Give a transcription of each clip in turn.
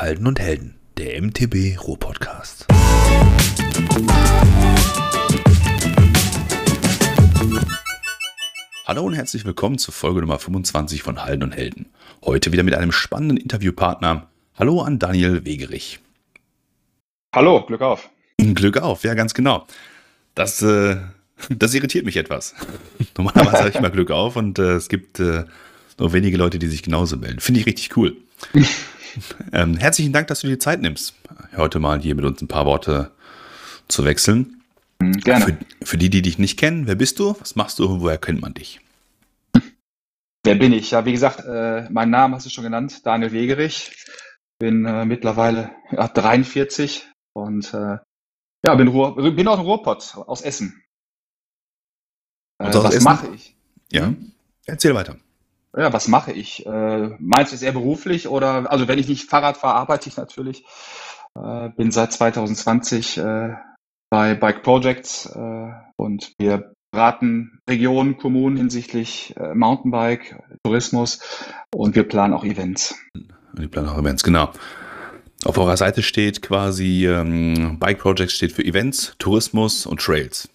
Halden und Helden, der MTB Ruhr-Podcast. Hallo und herzlich willkommen zur Folge Nummer 25 von Halden und Helden. Heute wieder mit einem spannenden Interviewpartner. Hallo an Daniel Wegerich. Hallo, Glück auf. Glück auf, ja, ganz genau. Das, äh, das irritiert mich etwas. Normalerweise habe ich immer Glück auf und äh, es gibt äh, nur wenige Leute, die sich genauso melden. Finde ich richtig cool. ähm, herzlichen Dank, dass du dir die Zeit nimmst, heute mal hier mit uns ein paar Worte zu wechseln. Mhm, gerne. Für, für die, die dich nicht kennen, wer bist du? Was machst du und woher kennt man dich? Wer bin ich? Ja, wie gesagt, äh, mein Name hast du schon genannt, Daniel Wegerich. Bin äh, mittlerweile ja, 43 und äh, ja, bin, Ruhr, bin aus dem Ruhrpott, aus Essen. Äh, Und aus was Essen? mache ich? Ja, erzähl weiter. Ja, was mache ich? Äh, meinst du es eher beruflich oder, also wenn ich nicht Fahrrad fahre, arbeite ich natürlich. Äh, bin seit 2020 äh, bei Bike Projects äh, und wir beraten Regionen, Kommunen hinsichtlich äh, Mountainbike, Tourismus und wir planen auch Events. Die Planung Events, genau. Auf eurer Seite steht quasi ähm, Bike Projects steht für Events, Tourismus und Trails.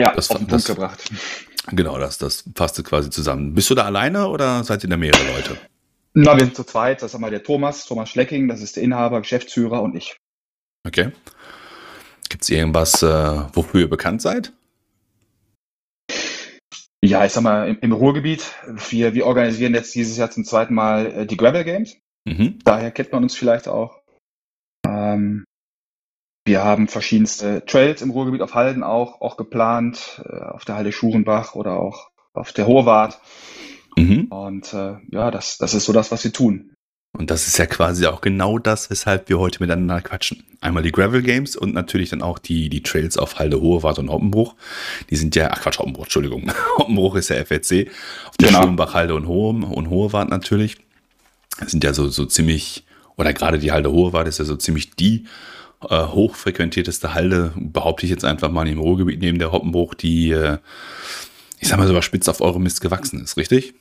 Ja, Das- auf den das- Punkt gebracht. Genau, das, das fasst quasi zusammen. Bist du da alleine oder seid ihr da mehrere Leute? Na, wir sind zu zweit. Das ist einmal der Thomas, Thomas Schlecking, das ist der Inhaber, Geschäftsführer und ich. Okay. Gibt es irgendwas, äh, wofür ihr bekannt seid? Ja, ich sag mal, im, im Ruhrgebiet. Wir, wir organisieren jetzt dieses Jahr zum zweiten Mal äh, die Gravel Games. Mhm. Daher kennt man uns vielleicht auch. Ähm, wir haben verschiedenste Trails im Ruhrgebiet auf Halden auch, auch geplant, äh, auf der Halde Schurenbach oder auch auf der Hohewart. Mhm. Und äh, ja, das, das ist so das, was wir tun. Und das ist ja quasi auch genau das, weshalb wir heute miteinander quatschen. Einmal die Gravel Games und natürlich dann auch die, die Trails auf Halde Hohewart und Hoppenbruch. Die sind ja, ach Quatsch, Hoppenbruch, Entschuldigung. Hoppenbruch ist ja FLC. Auf der Genau. Schulenbach Halde und, Hohe, und Hohewart natürlich. Das sind ja so, so ziemlich, oder gerade die Halde Hohewart ist ja so ziemlich die äh, hochfrequentierteste Halde, behaupte ich jetzt einfach mal im Ruhrgebiet neben der Hoppenbruch, die, äh, ich sag mal so, spitz auf eurem Mist gewachsen ist, richtig?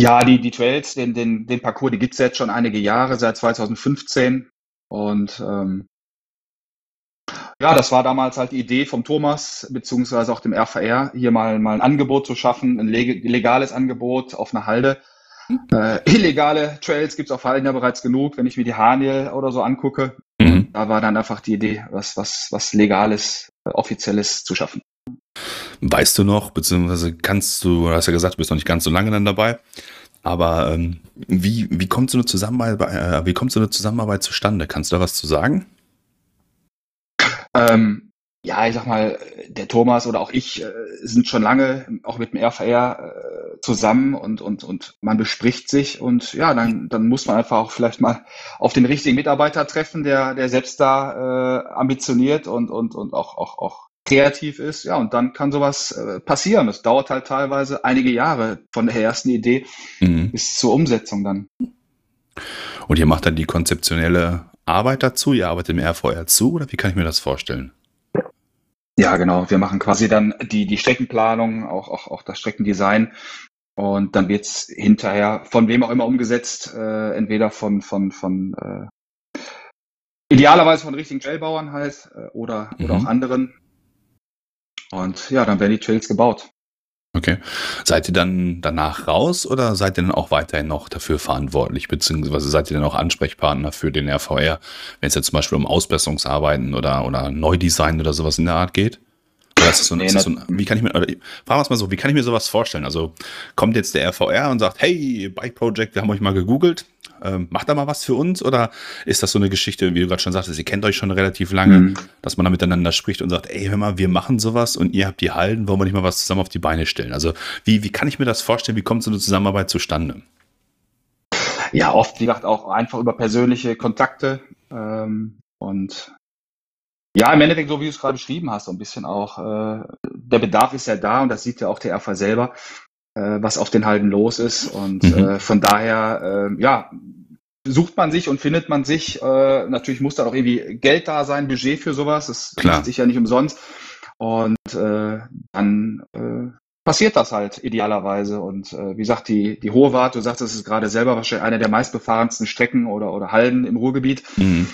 Ja, die, die Trails, den, den, den Parcours, die gibt's jetzt schon einige Jahre, seit 2015. Und ähm, ja, das war damals halt die Idee vom Thomas, beziehungsweise auch dem RVR, hier mal, mal ein Angebot zu schaffen, ein leg legales Angebot auf einer Halde. Äh, illegale Trails gibt's auf Halden ja bereits genug, wenn ich mir die Haniel oder so angucke. Mhm. Da war dann einfach die Idee, was, was, was Legales, äh, Offizielles zu schaffen. Weißt du noch, beziehungsweise kannst du, du hast ja gesagt, du bist noch nicht ganz so lange dann dabei, aber ähm, wie, wie, kommt so eine Zusammenarbeit, äh, wie kommt so eine Zusammenarbeit zustande? Kannst du da was zu sagen? Ähm, ja, ich sag mal, der Thomas oder auch ich äh, sind schon lange auch mit dem RVR äh, zusammen und, und, und man bespricht sich und ja, dann, dann muss man einfach auch vielleicht mal auf den richtigen Mitarbeiter treffen, der, der selbst da äh, ambitioniert und, und, und auch, auch, auch kreativ ist. Ja, und dann kann sowas äh, passieren. Es dauert halt teilweise einige Jahre von der ersten Idee Mhm. bis zur Umsetzung dann. Und ihr macht dann die konzeptionelle Arbeit dazu, ihr arbeitet im RVR zu, oder wie kann ich mir das vorstellen? Ja, genau. Wir machen quasi dann die, die Streckenplanung, auch, auch, auch das Streckendesign. Und dann wird's hinterher von wem auch immer umgesetzt, äh, entweder von, von, von äh, idealerweise von richtigen Trailbauern halt äh, oder, oder Mhm. auch anderen. Und ja, dann werden die Trails gebaut. Okay. Seid ihr dann danach raus oder seid ihr dann auch weiterhin noch dafür verantwortlich, beziehungsweise seid ihr dann auch Ansprechpartner für den RVR, wenn es jetzt zum Beispiel um Ausbesserungsarbeiten oder, oder Neudesign oder sowas in der Art geht? Oder ist das so, Nee, so ein, wie kann ich mir, oder, fragen wir es mal so, wie kann ich mir sowas vorstellen? Also kommt jetzt der RVR und sagt, hey, Bike Project, wir haben euch mal gegoogelt, ähm, macht da mal was für uns? Oder ist das so eine Geschichte, wie du gerade schon sagtest, ihr kennt euch schon relativ lange, Mhm. dass man da miteinander spricht und sagt, ey, hör mal, wir machen sowas und ihr habt die Halden, wollen wir nicht mal was zusammen auf die Beine stellen? Also wie, wie kann ich mir das vorstellen? Wie kommt so eine Zusammenarbeit zustande? Ja, oft, wie gesagt, auch einfach über persönliche Kontakte. Ähm, und ja, im Endeffekt, so wie du es gerade beschrieben hast, so ein bisschen auch, äh, der Bedarf ist ja da und das sieht ja auch der RV selber, was auf den Halden los ist. Und Mhm. äh, von daher, äh, ja, sucht man sich und findet man sich. Äh, natürlich muss da auch irgendwie Geld da sein, Budget für sowas. Das sich ja nicht umsonst. Und äh, dann äh, passiert das halt idealerweise. Und äh, wie gesagt, die, die Hohe Wart, du sagst, das ist gerade selber wahrscheinlich eine der meistbefahrensten Strecken oder, oder Hallen im Ruhrgebiet. Mhm.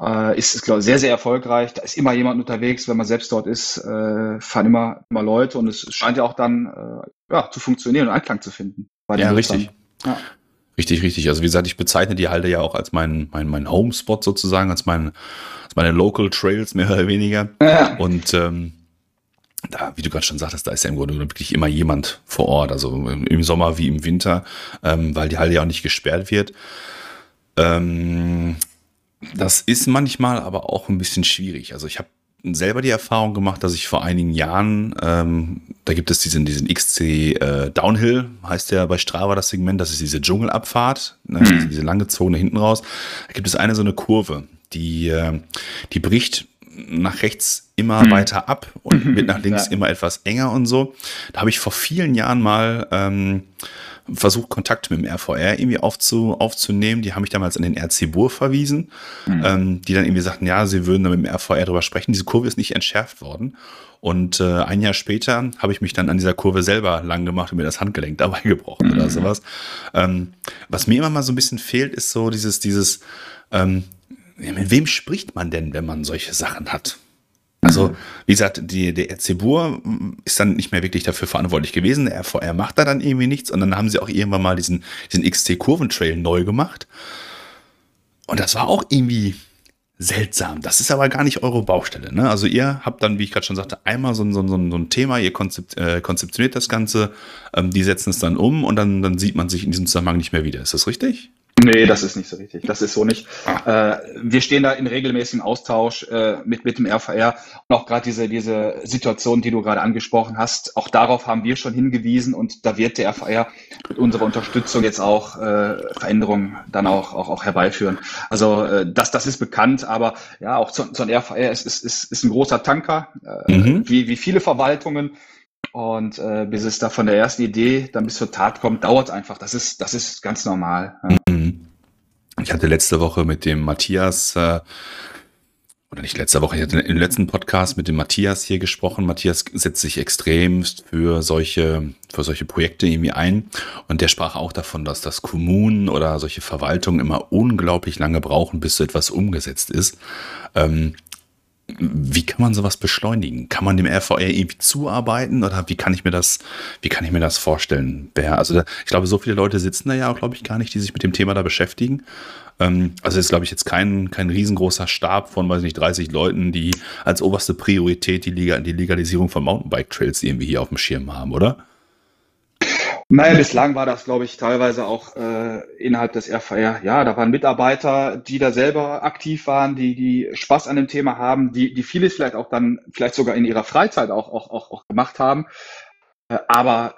Äh, ist, ist glaube ich, sehr, sehr erfolgreich. Da ist immer jemand unterwegs, wenn man selbst dort ist, äh, fahren immer, immer Leute und es scheint ja auch dann äh, ja, zu funktionieren und Einklang zu finden. ja, richtig. Ja. Richtig, richtig. Also wie gesagt, ich bezeichne die Halde ja auch als mein, mein, mein Homespot sozusagen, als, mein, als meine Local Trails mehr oder weniger. Ja. Und ähm, da, wie du gerade schon sagtest, da ist ja im Grunde wirklich immer jemand vor Ort, also im Sommer wie im Winter, ähm, weil die Halle ja auch nicht gesperrt wird. Ähm, das ist manchmal aber auch ein bisschen schwierig. Also ich habe selber die Erfahrung gemacht, dass ich vor einigen Jahren, ähm, da gibt es diesen, diesen XC äh, Downhill, heißt ja bei Strava das Segment, das ist diese Dschungelabfahrt, ne, mhm. diese langgezogene hinten raus. Da gibt es eine so eine Kurve, die, äh, die bricht nach rechts immer mhm. weiter ab und wird nach links ja. immer etwas enger und so. Da habe ich vor vielen Jahren mal ähm, versucht, Kontakt mit dem RVR irgendwie aufzu, aufzunehmen. Die haben mich damals an den RC Bur verwiesen, mhm. ähm, die dann irgendwie sagten, ja, sie würden da mit dem RVR drüber sprechen. Diese Kurve ist nicht entschärft worden. Und äh, ein Jahr später habe ich mich dann an dieser Kurve selber lang gemacht und mir das Handgelenk dabei gebrochen mhm. oder sowas. Ähm, was mir immer mal so ein bisschen fehlt, ist so dieses, dieses, ähm, mit wem spricht man denn, wenn man solche Sachen hat? Also, wie gesagt, die, der RC Bur ist dann nicht mehr wirklich dafür verantwortlich gewesen. Der RVR macht da dann irgendwie nichts. Und dann haben sie auch irgendwann mal diesen, diesen XT-Kurventrail neu gemacht. Und das war auch irgendwie seltsam. Das ist aber gar nicht eure Baustelle. Ne? Also ihr habt dann, wie ich gerade schon sagte, einmal so ein, so ein, so ein Thema, ihr konzept, äh, konzeptioniert das Ganze, ähm, die setzen es dann um und dann, dann sieht man sich in diesem Zusammenhang nicht mehr wieder. Ist das richtig? Nee, das ist nicht so richtig. Das ist so nicht. Ah. Äh, wir stehen da in regelmäßigem Austausch äh, mit, mit dem RVR und auch gerade diese, diese Situation, die du gerade angesprochen hast, auch darauf haben wir schon hingewiesen und da wird der RVR mit unserer Unterstützung jetzt auch äh, Veränderungen dann auch, auch, auch herbeiführen. Also äh, das, das ist bekannt, aber ja, auch so, so ein RVR ist, ist, ist, ist ein großer Tanker, äh, mhm. wie, wie viele Verwaltungen. Und äh, bis es da von der ersten Idee dann bis zur Tat kommt, dauert einfach. Das ist, das ist ganz normal. Ja. Mhm. Ich hatte letzte Woche mit dem Matthias, äh, oder nicht letzte Woche, ich hatte im letzten Podcast mit dem Matthias hier gesprochen. Matthias setzt sich extrem für solche, für solche Projekte irgendwie ein. Und der sprach auch davon, dass das Kommunen oder solche Verwaltungen immer unglaublich lange brauchen, bis so etwas umgesetzt ist. Ähm, wie kann man sowas beschleunigen? Kann man dem RVR irgendwie zuarbeiten oder wie kann ich mir das, wie kann ich mir das vorstellen? Also ich glaube, so viele Leute sitzen da ja auch, glaube ich, gar nicht, die sich mit dem Thema da beschäftigen. Ähm, also ist, glaube ich, jetzt kein, kein riesengroßer Stab von, weiß nicht, 30 Leuten, die als oberste Priorität die, Liga, die Legalisierung von Mountainbike-Trails irgendwie hier auf dem Schirm haben, oder? Naja, bislang war das, glaube ich, teilweise auch äh, innerhalb des RVR. Ja, da waren Mitarbeiter, die da selber aktiv waren, die, die Spaß an dem Thema haben, die, die vieles vielleicht auch dann, vielleicht sogar in ihrer Freizeit auch, auch, auch, auch gemacht haben. Äh, aber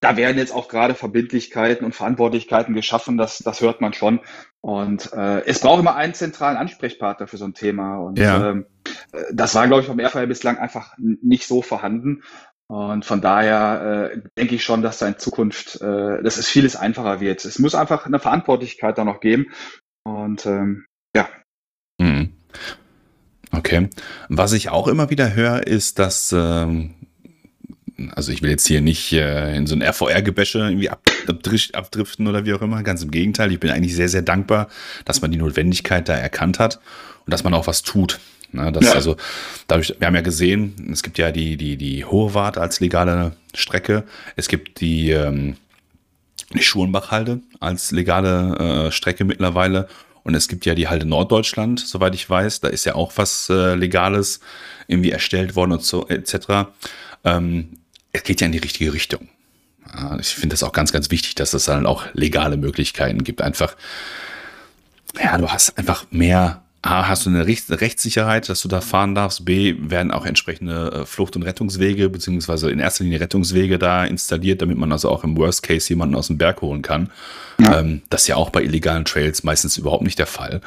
da werden jetzt auch gerade Verbindlichkeiten und Verantwortlichkeiten geschaffen, das, das hört man schon. Und äh, es braucht immer einen zentralen Ansprechpartner für so ein Thema. Und ja. ähm, äh, das war, glaube ich, vom RVR bislang einfach nicht so vorhanden. Und von daher äh, denke ich schon, dass da in Zukunft, äh, dass es vieles einfacher wird. Es muss einfach eine Verantwortlichkeit da noch geben. Und ähm, ja. Mhm. Okay. Was ich auch immer wieder höre, ist, dass, ähm, also ich will jetzt hier nicht äh, in so ein RVR-Gebäsche irgendwie ab, abdriften oder wie auch immer. Ganz im Gegenteil, ich bin eigentlich sehr, sehr dankbar, dass man die Notwendigkeit da erkannt hat und dass man auch was tut. Ne, das ja. also dadurch, wir haben ja gesehen, es gibt ja die, die, die Hohewart als legale Strecke. Es gibt die, ähm, die Schulenbachhalde als legale äh, Strecke mittlerweile. Und es gibt ja die Halde Norddeutschland, soweit ich weiß. Da ist ja auch was äh, Legales irgendwie erstellt worden und so, etc. Ähm, es geht ja in die richtige Richtung. Ja, ich finde das auch ganz, ganz wichtig, dass es dann auch legale Möglichkeiten gibt. Einfach, ja, du hast einfach mehr A, hast du eine Rechtssicherheit, dass du da fahren darfst. B, werden auch entsprechende äh, Flucht- und Rettungswege, beziehungsweise in erster Linie Rettungswege da installiert, damit man also auch im Worst Case jemanden aus dem Berg holen kann. Ja. Ähm, das ist ja auch bei illegalen Trails meistens überhaupt nicht der Fall.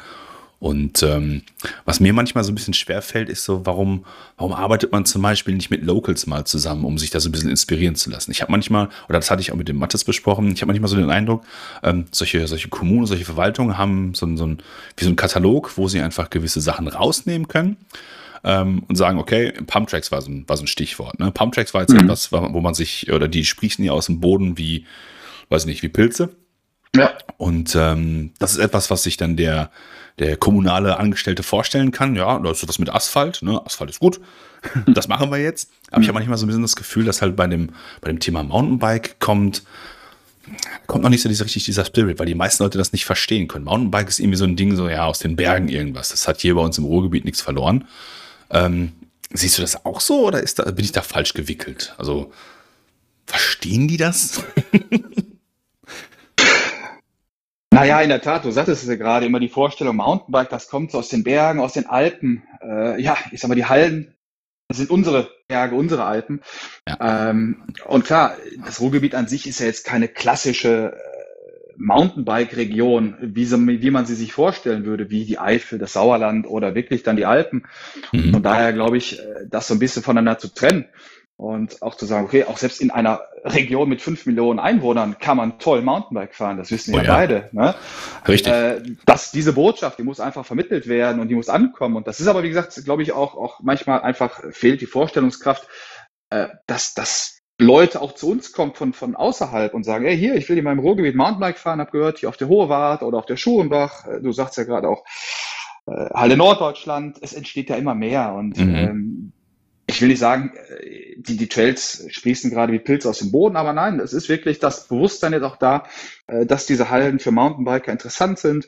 Und ähm, was mir manchmal so ein bisschen schwer fällt, ist so, warum, warum arbeitet man zum Beispiel nicht mit Locals mal zusammen, um sich da so ein bisschen inspirieren zu lassen? Ich habe manchmal, oder das hatte ich auch mit dem Mattes besprochen, ich habe manchmal so den Eindruck, ähm, solche, solche Kommunen, solche Verwaltungen haben so, so ein, wie so ein Katalog, wo sie einfach gewisse Sachen rausnehmen können ähm, und sagen, okay, Pumptracks war so ein, war so ein Stichwort. Ne? Pumptracks war jetzt mhm. etwas, wo man sich, oder die sprießen ja aus dem Boden wie, weiß nicht, wie Pilze. Ja. Und ähm, das ist etwas, was sich dann der, der kommunale Angestellte vorstellen kann. Ja, das ist was mit Asphalt. Ne? Asphalt ist gut. das machen wir jetzt. Aber ich habe manchmal so ein bisschen das Gefühl, dass halt bei dem, bei dem Thema Mountainbike kommt, kommt noch nicht so dieser, richtig dieser Spirit, weil die meisten Leute das nicht verstehen können. Mountainbike ist irgendwie so ein Ding, so ja, aus den Bergen irgendwas. Das hat hier bei uns im Ruhrgebiet nichts verloren. Ähm, siehst du das auch so oder ist da, bin ich da falsch gewickelt? Also, verstehen die das? Naja, in der Tat, du sagtest es ja gerade, immer die Vorstellung, Mountainbike, das kommt so aus den Bergen, aus den Alpen. Äh, ja, ich sag mal, die Hallen das sind unsere Berge, unsere Alpen. Ja. Ähm, und klar, das Ruhrgebiet an sich ist ja jetzt keine klassische äh, Mountainbike-Region, wie, so, wie man sie sich vorstellen würde, wie die Eifel, das Sauerland oder wirklich dann die Alpen. Mhm. Von daher glaube ich, äh, das so ein bisschen voneinander zu trennen. Und auch zu sagen, okay, auch selbst in einer Region mit fünf Millionen Einwohnern kann man toll Mountainbike fahren. Das wissen oh, ja, beide. Ne? Richtig. Äh, dass diese Botschaft, die muss einfach vermittelt werden und die muss ankommen. Und das ist aber, wie gesagt, glaube ich, auch, auch manchmal einfach fehlt die Vorstellungskraft, äh, dass, dass Leute auch zu uns kommen von, von außerhalb und sagen, ey, hier, ich will in meinem Ruhrgebiet Mountainbike fahren, hab gehört, hier auf der Hohe Wart oder auf der Schurenbach. Äh, du sagst ja gerade auch, äh, Halle Norddeutschland, es entsteht ja immer mehr. Und mhm. ähm, ich will nicht sagen, äh, die, die Trails sprießen gerade wie Pilze aus dem Boden, aber nein, es ist wirklich das Bewusstsein jetzt auch da, äh, dass diese Hallen für Mountainbiker interessant sind.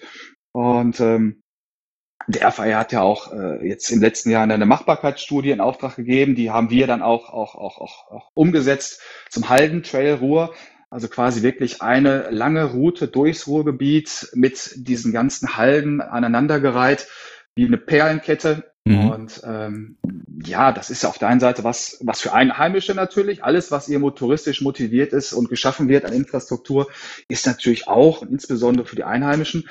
Und ähm, der RVR hat ja auch äh, jetzt im letzten Jahr eine Machbarkeitsstudie in Auftrag gegeben. Die haben wir dann auch, auch, auch, auch, auch umgesetzt zum Halden Trail Ruhr. Also quasi wirklich eine lange Route durchs Ruhrgebiet mit diesen ganzen Halden aneinandergereiht, wie eine Perlenkette Mhm. Und ähm, ja, das ist ja auf der einen Seite was, was für Einheimische natürlich. Alles, was irgendwo touristisch motiviert ist und geschaffen wird an Infrastruktur, ist natürlich auch und insbesondere für die Einheimischen.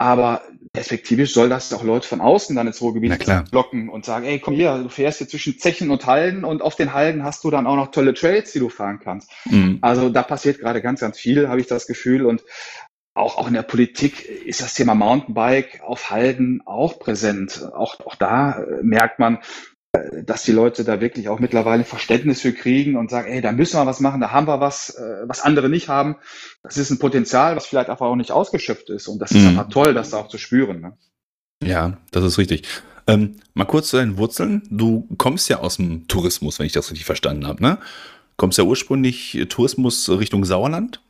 Aber perspektivisch soll das auch Leute von außen dann ins Ruhrgebiet blocken und sagen, ey, komm hier, du fährst hier zwischen Zechen und Halden und auf den Halden hast du dann auch noch tolle Trails, die du fahren kannst. Mhm. Also da passiert gerade ganz, ganz viel, habe ich das Gefühl. Und auch, auch in der Politik ist das Thema Mountainbike auf Halden auch präsent. Auch, auch da äh, merkt man, äh, dass die Leute da wirklich auch mittlerweile Verständnis für kriegen und sagen, ey, da müssen wir was machen, da haben wir was, äh, was andere nicht haben. Das ist ein Potenzial, was vielleicht einfach auch nicht ausgeschöpft ist. Und das ist mhm. einfach toll, das da auch zu spüren. Ne? Ja, das ist richtig. Ähm, mal kurz zu deinen Wurzeln. Du kommst ja aus dem Tourismus, wenn ich das richtig verstanden habe, ne? Kommst ja ursprünglich Tourismus Richtung Sauerland?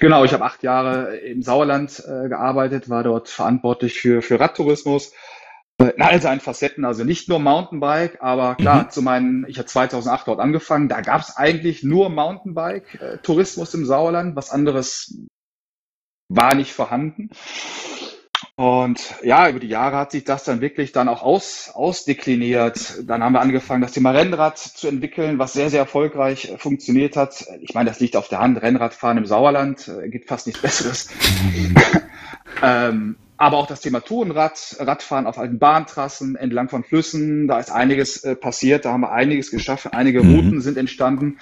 Genau, ich habe acht Jahre im Sauerland äh, gearbeitet, war dort verantwortlich für, für Radtourismus. Äh, in all seinen Facetten, also nicht nur Mountainbike, aber klar, mhm. zu meinen, ich habe 2008 dort angefangen, da gab es eigentlich nur Mountainbike-Tourismus im Sauerland, was anderes war nicht vorhanden. Und ja, über die Jahre hat sich das dann wirklich dann auch aus, ausdekliniert. Dann haben wir angefangen, das Thema Rennrad zu entwickeln, was sehr, sehr erfolgreich funktioniert hat. Ich meine, das liegt auf der Hand. Rennradfahren im Sauerland äh, gibt fast nichts Besseres. ähm, aber auch das Thema Tourenrad, Radfahren auf alten Bahntrassen, entlang von Flüssen, da ist einiges äh, passiert, da haben wir einiges geschaffen, einige mhm. Routen sind entstanden.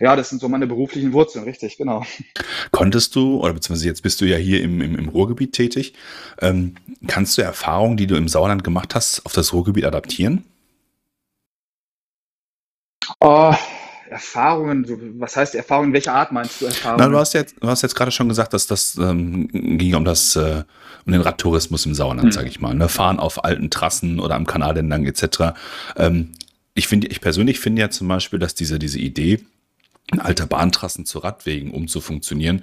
Ja, das sind so meine beruflichen Wurzeln, richtig, genau. Konntest du, oder beziehungsweise jetzt bist du ja hier im, im, im Ruhrgebiet tätig, ähm, kannst du Erfahrungen, die du im Sauerland gemacht hast, auf das Ruhrgebiet adaptieren? Oh, Erfahrungen, was heißt Erfahrungen, welche Art meinst du Erfahrungen? Na, du hast jetzt, du hast jetzt gerade schon gesagt, dass das ähm, ging um das, äh, um den Radtourismus im Sauerland, hm. sage ich mal. Ne? Fahren auf alten Trassen oder am Kanal entlang etc. Ähm, ich finde, ich persönlich finde ja zum Beispiel, dass diese, diese Idee, alte Bahntrassen zu Radwegen umzufunktionieren,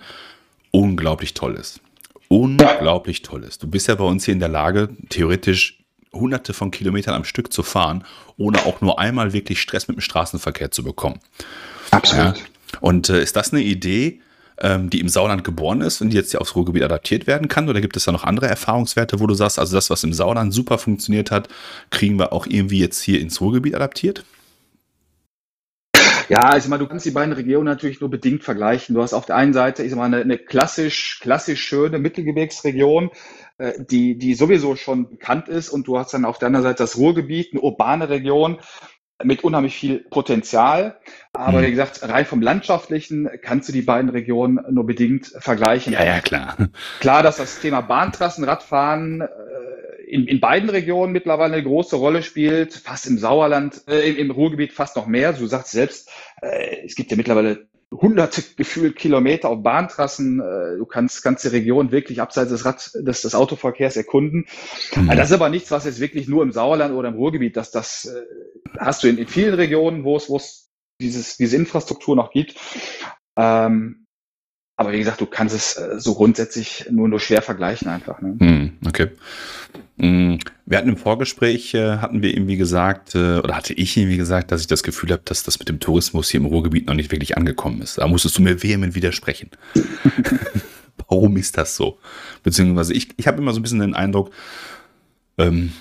unglaublich toll ist. Unglaublich toll ist. Du bist ja bei uns hier in der Lage, theoretisch hunderte von Kilometern am Stück zu fahren, ohne auch nur einmal wirklich Stress mit dem Straßenverkehr zu bekommen. Absolut. Ja. Und äh, ist das eine Idee, ähm, die im Sauerland geboren ist und die jetzt hier aufs Ruhrgebiet adaptiert werden kann? Oder gibt es da noch andere Erfahrungswerte, wo du sagst, also das, was im Sauerland super funktioniert hat, kriegen wir auch irgendwie jetzt hier ins Ruhrgebiet adaptiert? Ja, ich sag mal, du kannst die beiden Regionen natürlich nur bedingt vergleichen. Du hast auf der einen Seite, ich sag mal, eine, eine klassisch, klassisch schöne Mittelgebirgsregion, die, die sowieso schon bekannt ist und du hast dann auf der anderen Seite das Ruhrgebiet, eine urbane Region mit unheimlich viel Potenzial. Aber mhm. wie gesagt, rein vom Landschaftlichen kannst du die beiden Regionen nur bedingt vergleichen. Ja, ja, klar. Klar, dass das Thema Bahntrassen, Radfahren, äh, in, in beiden Regionen mittlerweile eine große Rolle spielt, fast im Sauerland, äh, im Ruhrgebiet fast noch mehr. Du sagst selbst, äh, es gibt ja mittlerweile hunderte gefühlt Kilometer auf Bahntrassen. Äh, du kannst ganze Regionen wirklich abseits des, Rad, des, des Autoverkehrs erkunden. Mhm. Das ist aber nichts, was jetzt wirklich nur im Sauerland oder im Ruhrgebiet, dass das äh, hast du in, in vielen Regionen, wo es, wo es dieses, diese Infrastruktur noch gibt. Ähm, aber wie gesagt, du kannst es äh, so grundsätzlich nur nur schwer vergleichen einfach. Ne? Hm, okay. Hm, wir hatten im Vorgespräch, äh, hatten wir irgendwie gesagt, äh, oder hatte ich irgendwie gesagt, dass ich das Gefühl habe, dass das mit dem Tourismus hier im Ruhrgebiet noch nicht wirklich angekommen ist. Da musstest du mir vehement widersprechen. Warum ist das so? Beziehungsweise ich, ich habe immer so ein bisschen den Eindruck, ähm,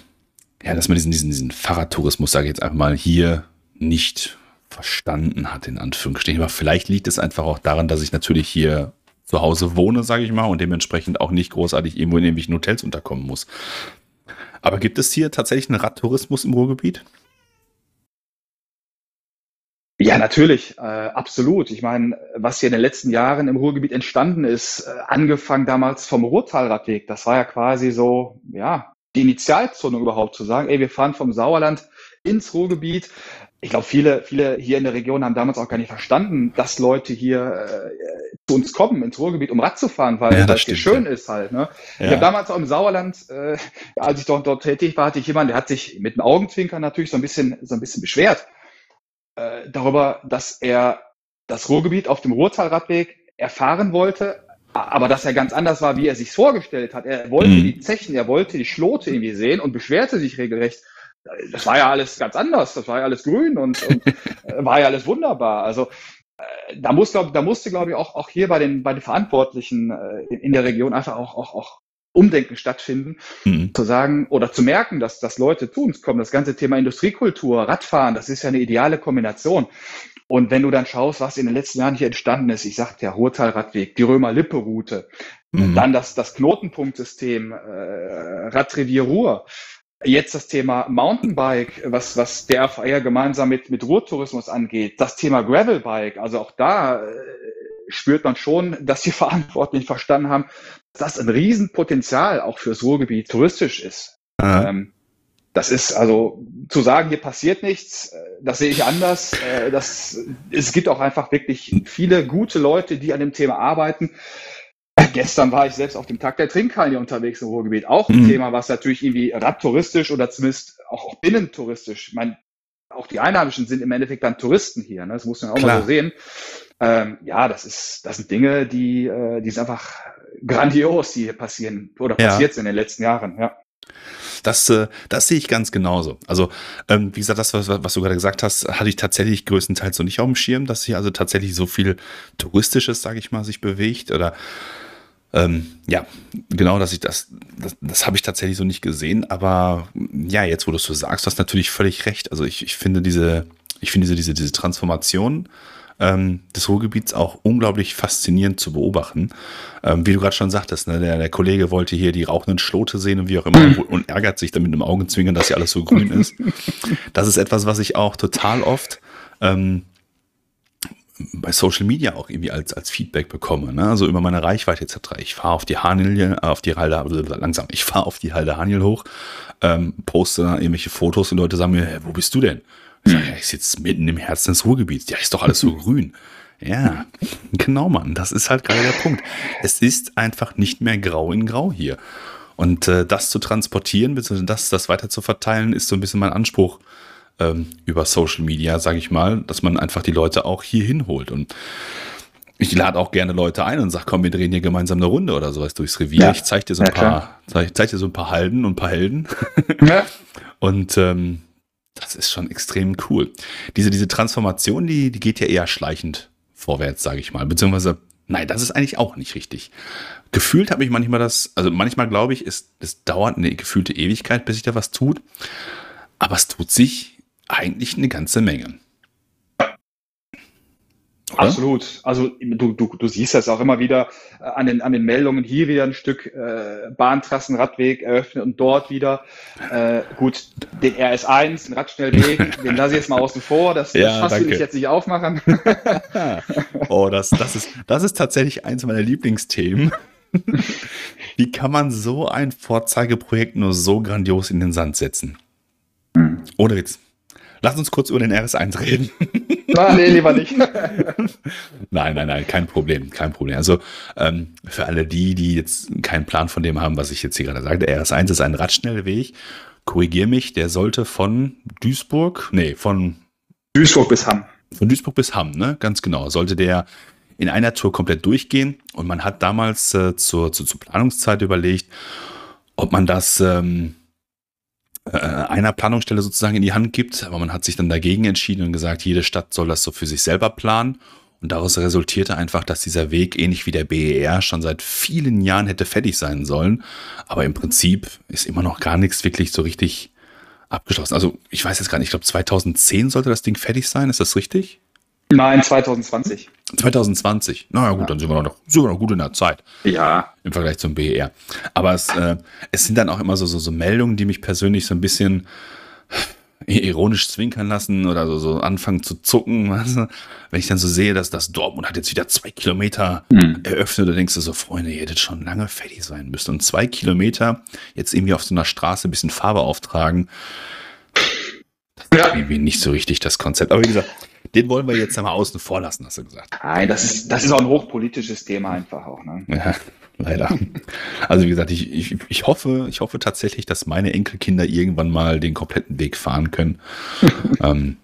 ja, dass man diesen, diesen, diesen Fahrradtourismus, sage ich jetzt einfach mal, hier nicht verstanden hat, in Anführungsstrichen. Aber vielleicht liegt es einfach auch daran, dass ich natürlich hier zu Hause wohne, sage ich mal, und dementsprechend auch nicht großartig irgendwo in irgendwelchen Hotels unterkommen muss. Aber gibt es hier tatsächlich einen Radtourismus im Ruhrgebiet? Ja, natürlich, äh, absolut. Ich meine, was hier in den letzten Jahren im Ruhrgebiet entstanden ist, äh, angefangen damals vom Ruhrtalradweg, das war ja quasi so, ja, die Initialzone überhaupt zu sagen, ey, wir fahren vom Sauerland ins Ruhrgebiet, ich glaube, viele, viele hier in der Region haben damals auch gar nicht verstanden, dass Leute hier äh, zu uns kommen ins Ruhrgebiet, um Rad zu fahren, weil ja, das hier schön ja. ist halt. Ne? Ja. Ich habe damals auch im Sauerland, äh, als ich dort, dort tätig war, hatte ich jemanden, der hat sich mit einem Augenzwinkern natürlich so ein bisschen, so ein bisschen beschwert äh, darüber, dass er das Ruhrgebiet auf dem Ruhrtalradweg erfahren wollte, aber dass er ganz anders war, wie er sich vorgestellt hat. Er wollte mhm. die Zechen, er wollte die Schlote irgendwie sehen und beschwerte sich regelrecht das war ja alles ganz anders, das war ja alles grün und, und äh, war ja alles wunderbar. Also äh, da muss, glaub, da musste, glaube ich, auch, auch hier bei den, bei den Verantwortlichen äh, in, in der Region einfach auch, auch, auch Umdenken stattfinden, mhm. zu sagen oder zu merken, dass, dass Leute zu uns kommen. Das ganze Thema Industriekultur, Radfahren, das ist ja eine ideale Kombination. Und wenn du dann schaust, was in den letzten Jahren hier entstanden ist, ich sagte ja, Ruhrtalradweg, die Römer-Lippe-Route, mhm. dann das, das Knotenpunktsystem, äh, Radrevier Ruhr, Jetzt das Thema Mountainbike, was, was der FAR gemeinsam mit, mit Ruhrtourismus angeht. Das Thema Gravelbike, also auch da äh, spürt man schon, dass die Verantwortlichen verstanden haben, dass das ein Riesenpotenzial auch fürs Ruhrgebiet touristisch ist. Ähm, das ist also zu sagen, hier passiert nichts, äh, das sehe ich anders. Äh, das, es gibt auch einfach wirklich viele gute Leute, die an dem Thema arbeiten. Gestern war ich selbst auf dem Tag der Trinkhallen hier unterwegs im Ruhrgebiet. Auch ein mhm. Thema, was natürlich irgendwie radtouristisch oder zumindest auch, auch binnentouristisch, ich meine, auch die Einheimischen sind im Endeffekt dann Touristen hier, ne? das muss man auch Klar. mal so sehen. Ähm, ja, das ist, das sind Dinge, die, äh, die sind einfach grandios, die hier passieren oder passiert ja. sind in den letzten Jahren, ja. Das, äh, das sehe ich ganz genauso. Also, ähm, wie gesagt, das, was, was du gerade gesagt hast, hatte ich tatsächlich größtenteils so nicht auf dem Schirm, dass hier also tatsächlich so viel Touristisches, sage ich mal, sich bewegt oder ähm, ja, genau, dass ich das, das, das habe ich tatsächlich so nicht gesehen, aber ja, jetzt, wo du es so sagst, hast natürlich völlig recht. Also ich, ich finde diese, ich finde diese, diese, diese Transformation ähm, des Ruhrgebiets auch unglaublich faszinierend zu beobachten. Ähm, wie du gerade schon sagtest, ne, der, der Kollege wollte hier die rauchenden Schlote sehen und wie auch immer und ärgert sich dann mit einem Augenzwinkern, dass hier alles so grün ist. Das ist etwas, was ich auch total oft ähm, bei Social Media auch irgendwie als, als Feedback bekomme, ne? also über meine Reichweite etc. Ich fahre auf die Haniel, auf die Halde, langsam, ich fahre auf die Halde Haniel hoch, ähm, poste da irgendwelche Fotos und Leute sagen mir, hey, wo bist du denn? Ich sage, ja, ich sitze mitten im Herzen des Ruhrgebiets. Ja, ist doch alles so grün. Ja, genau, Mann. Das ist halt gerade der Punkt. Es ist einfach nicht mehr grau in grau hier. Und äh, das zu transportieren, beziehungsweise das, das weiter zu verteilen, ist so ein bisschen mein Anspruch ähm, über Social Media, sage ich mal, dass man einfach die Leute auch hier hinholt. Und ich lade auch gerne Leute ein und sage, komm, wir drehen hier gemeinsam eine Runde oder sowas durchs Revier. Ja. Ich zeige dir so ein ja, paar, zeig, zeig, dir so ein paar Halden und ein paar Helden. Ja. und ähm, das ist schon extrem cool. Diese, diese Transformation, die, die geht ja eher schleichend vorwärts, sage ich mal. Beziehungsweise, nein, das ist eigentlich auch nicht richtig. Gefühlt habe ich manchmal das, also manchmal glaube ich, es, es dauert eine gefühlte Ewigkeit, bis sich da was tut. Aber es tut sich eigentlich eine ganze Menge. Oder? Absolut. Also du, du, du siehst das auch immer wieder äh, an den, an den Meldungen, hier wieder ein Stück äh, Bahntrassen, Radweg eröffnet und dort wieder. Äh, gut, den RS1, den Radschnellweg, den lasse ich jetzt mal außen vor, das, ja, das will ich jetzt nicht aufmachen. oh, das, das, ist, das ist tatsächlich eins meiner Lieblingsthemen. wie kann man so ein Vorzeigeprojekt nur so grandios in den Sand setzen? Hm. Ohne Witz. Lass uns kurz über den RS1 reden. Nein, nee, lieber nicht. nein, nein, nein, kein Problem, kein Problem. Also ähm, für alle die, die jetzt keinen Plan von dem haben, was ich jetzt hier gerade sage, der RS1 ist ein Radschnellweg. Korrigier mich, der sollte von Duisburg, nee, von Duisburg bis Hamm. Von Duisburg bis Hamm, ne? Ganz genau. Sollte der in einer Tour komplett durchgehen. Und man hat damals äh, zur, zur, zur, Planungszeit überlegt, ob man das ähm, äh, einer Planungsstelle sozusagen in die Hand gibt. Aber man hat sich dann dagegen entschieden und gesagt, jede Stadt soll das so für sich selber planen. Und daraus resultierte einfach, dass dieser Weg ähnlich wie der BER schon seit vielen Jahren hätte fertig sein sollen. Aber im Prinzip ist immer noch gar nichts wirklich so richtig abgeschlossen. Also ich weiß jetzt gar nicht, ich glaube 2010 sollte das Ding fertig sein, ist das richtig? Nein, 2020. 2020. Naja gut, ja. dann sind wir, noch, sind wir noch gut in der Zeit. Ja. Im Vergleich zum BER. Aber es, äh, es sind dann auch immer so, so, so Meldungen, die mich persönlich so ein bisschen ironisch zwinkern lassen oder so, so anfangen zu zucken. Weißt du? Wenn ich dann so sehe, dass das Dortmund hat jetzt wieder zwei Kilometer hm. eröffnet, da denkst du so, Freunde, ihr hättet schon lange fertig sein müssen. Und zwei Kilometer jetzt irgendwie auf so einer Straße ein bisschen Farbe auftragen. Das ja. ist irgendwie nicht so richtig das Konzept. Aber wie gesagt, den wollen wir jetzt einmal außen vor lassen, hast du gesagt. Nein, das ist, das ist auch ein hochpolitisches Thema einfach auch. Ne? Ja, leider. Also wie gesagt, ich, ich, ich, hoffe, ich hoffe tatsächlich, dass meine Enkelkinder irgendwann mal den kompletten Weg fahren können. ähm,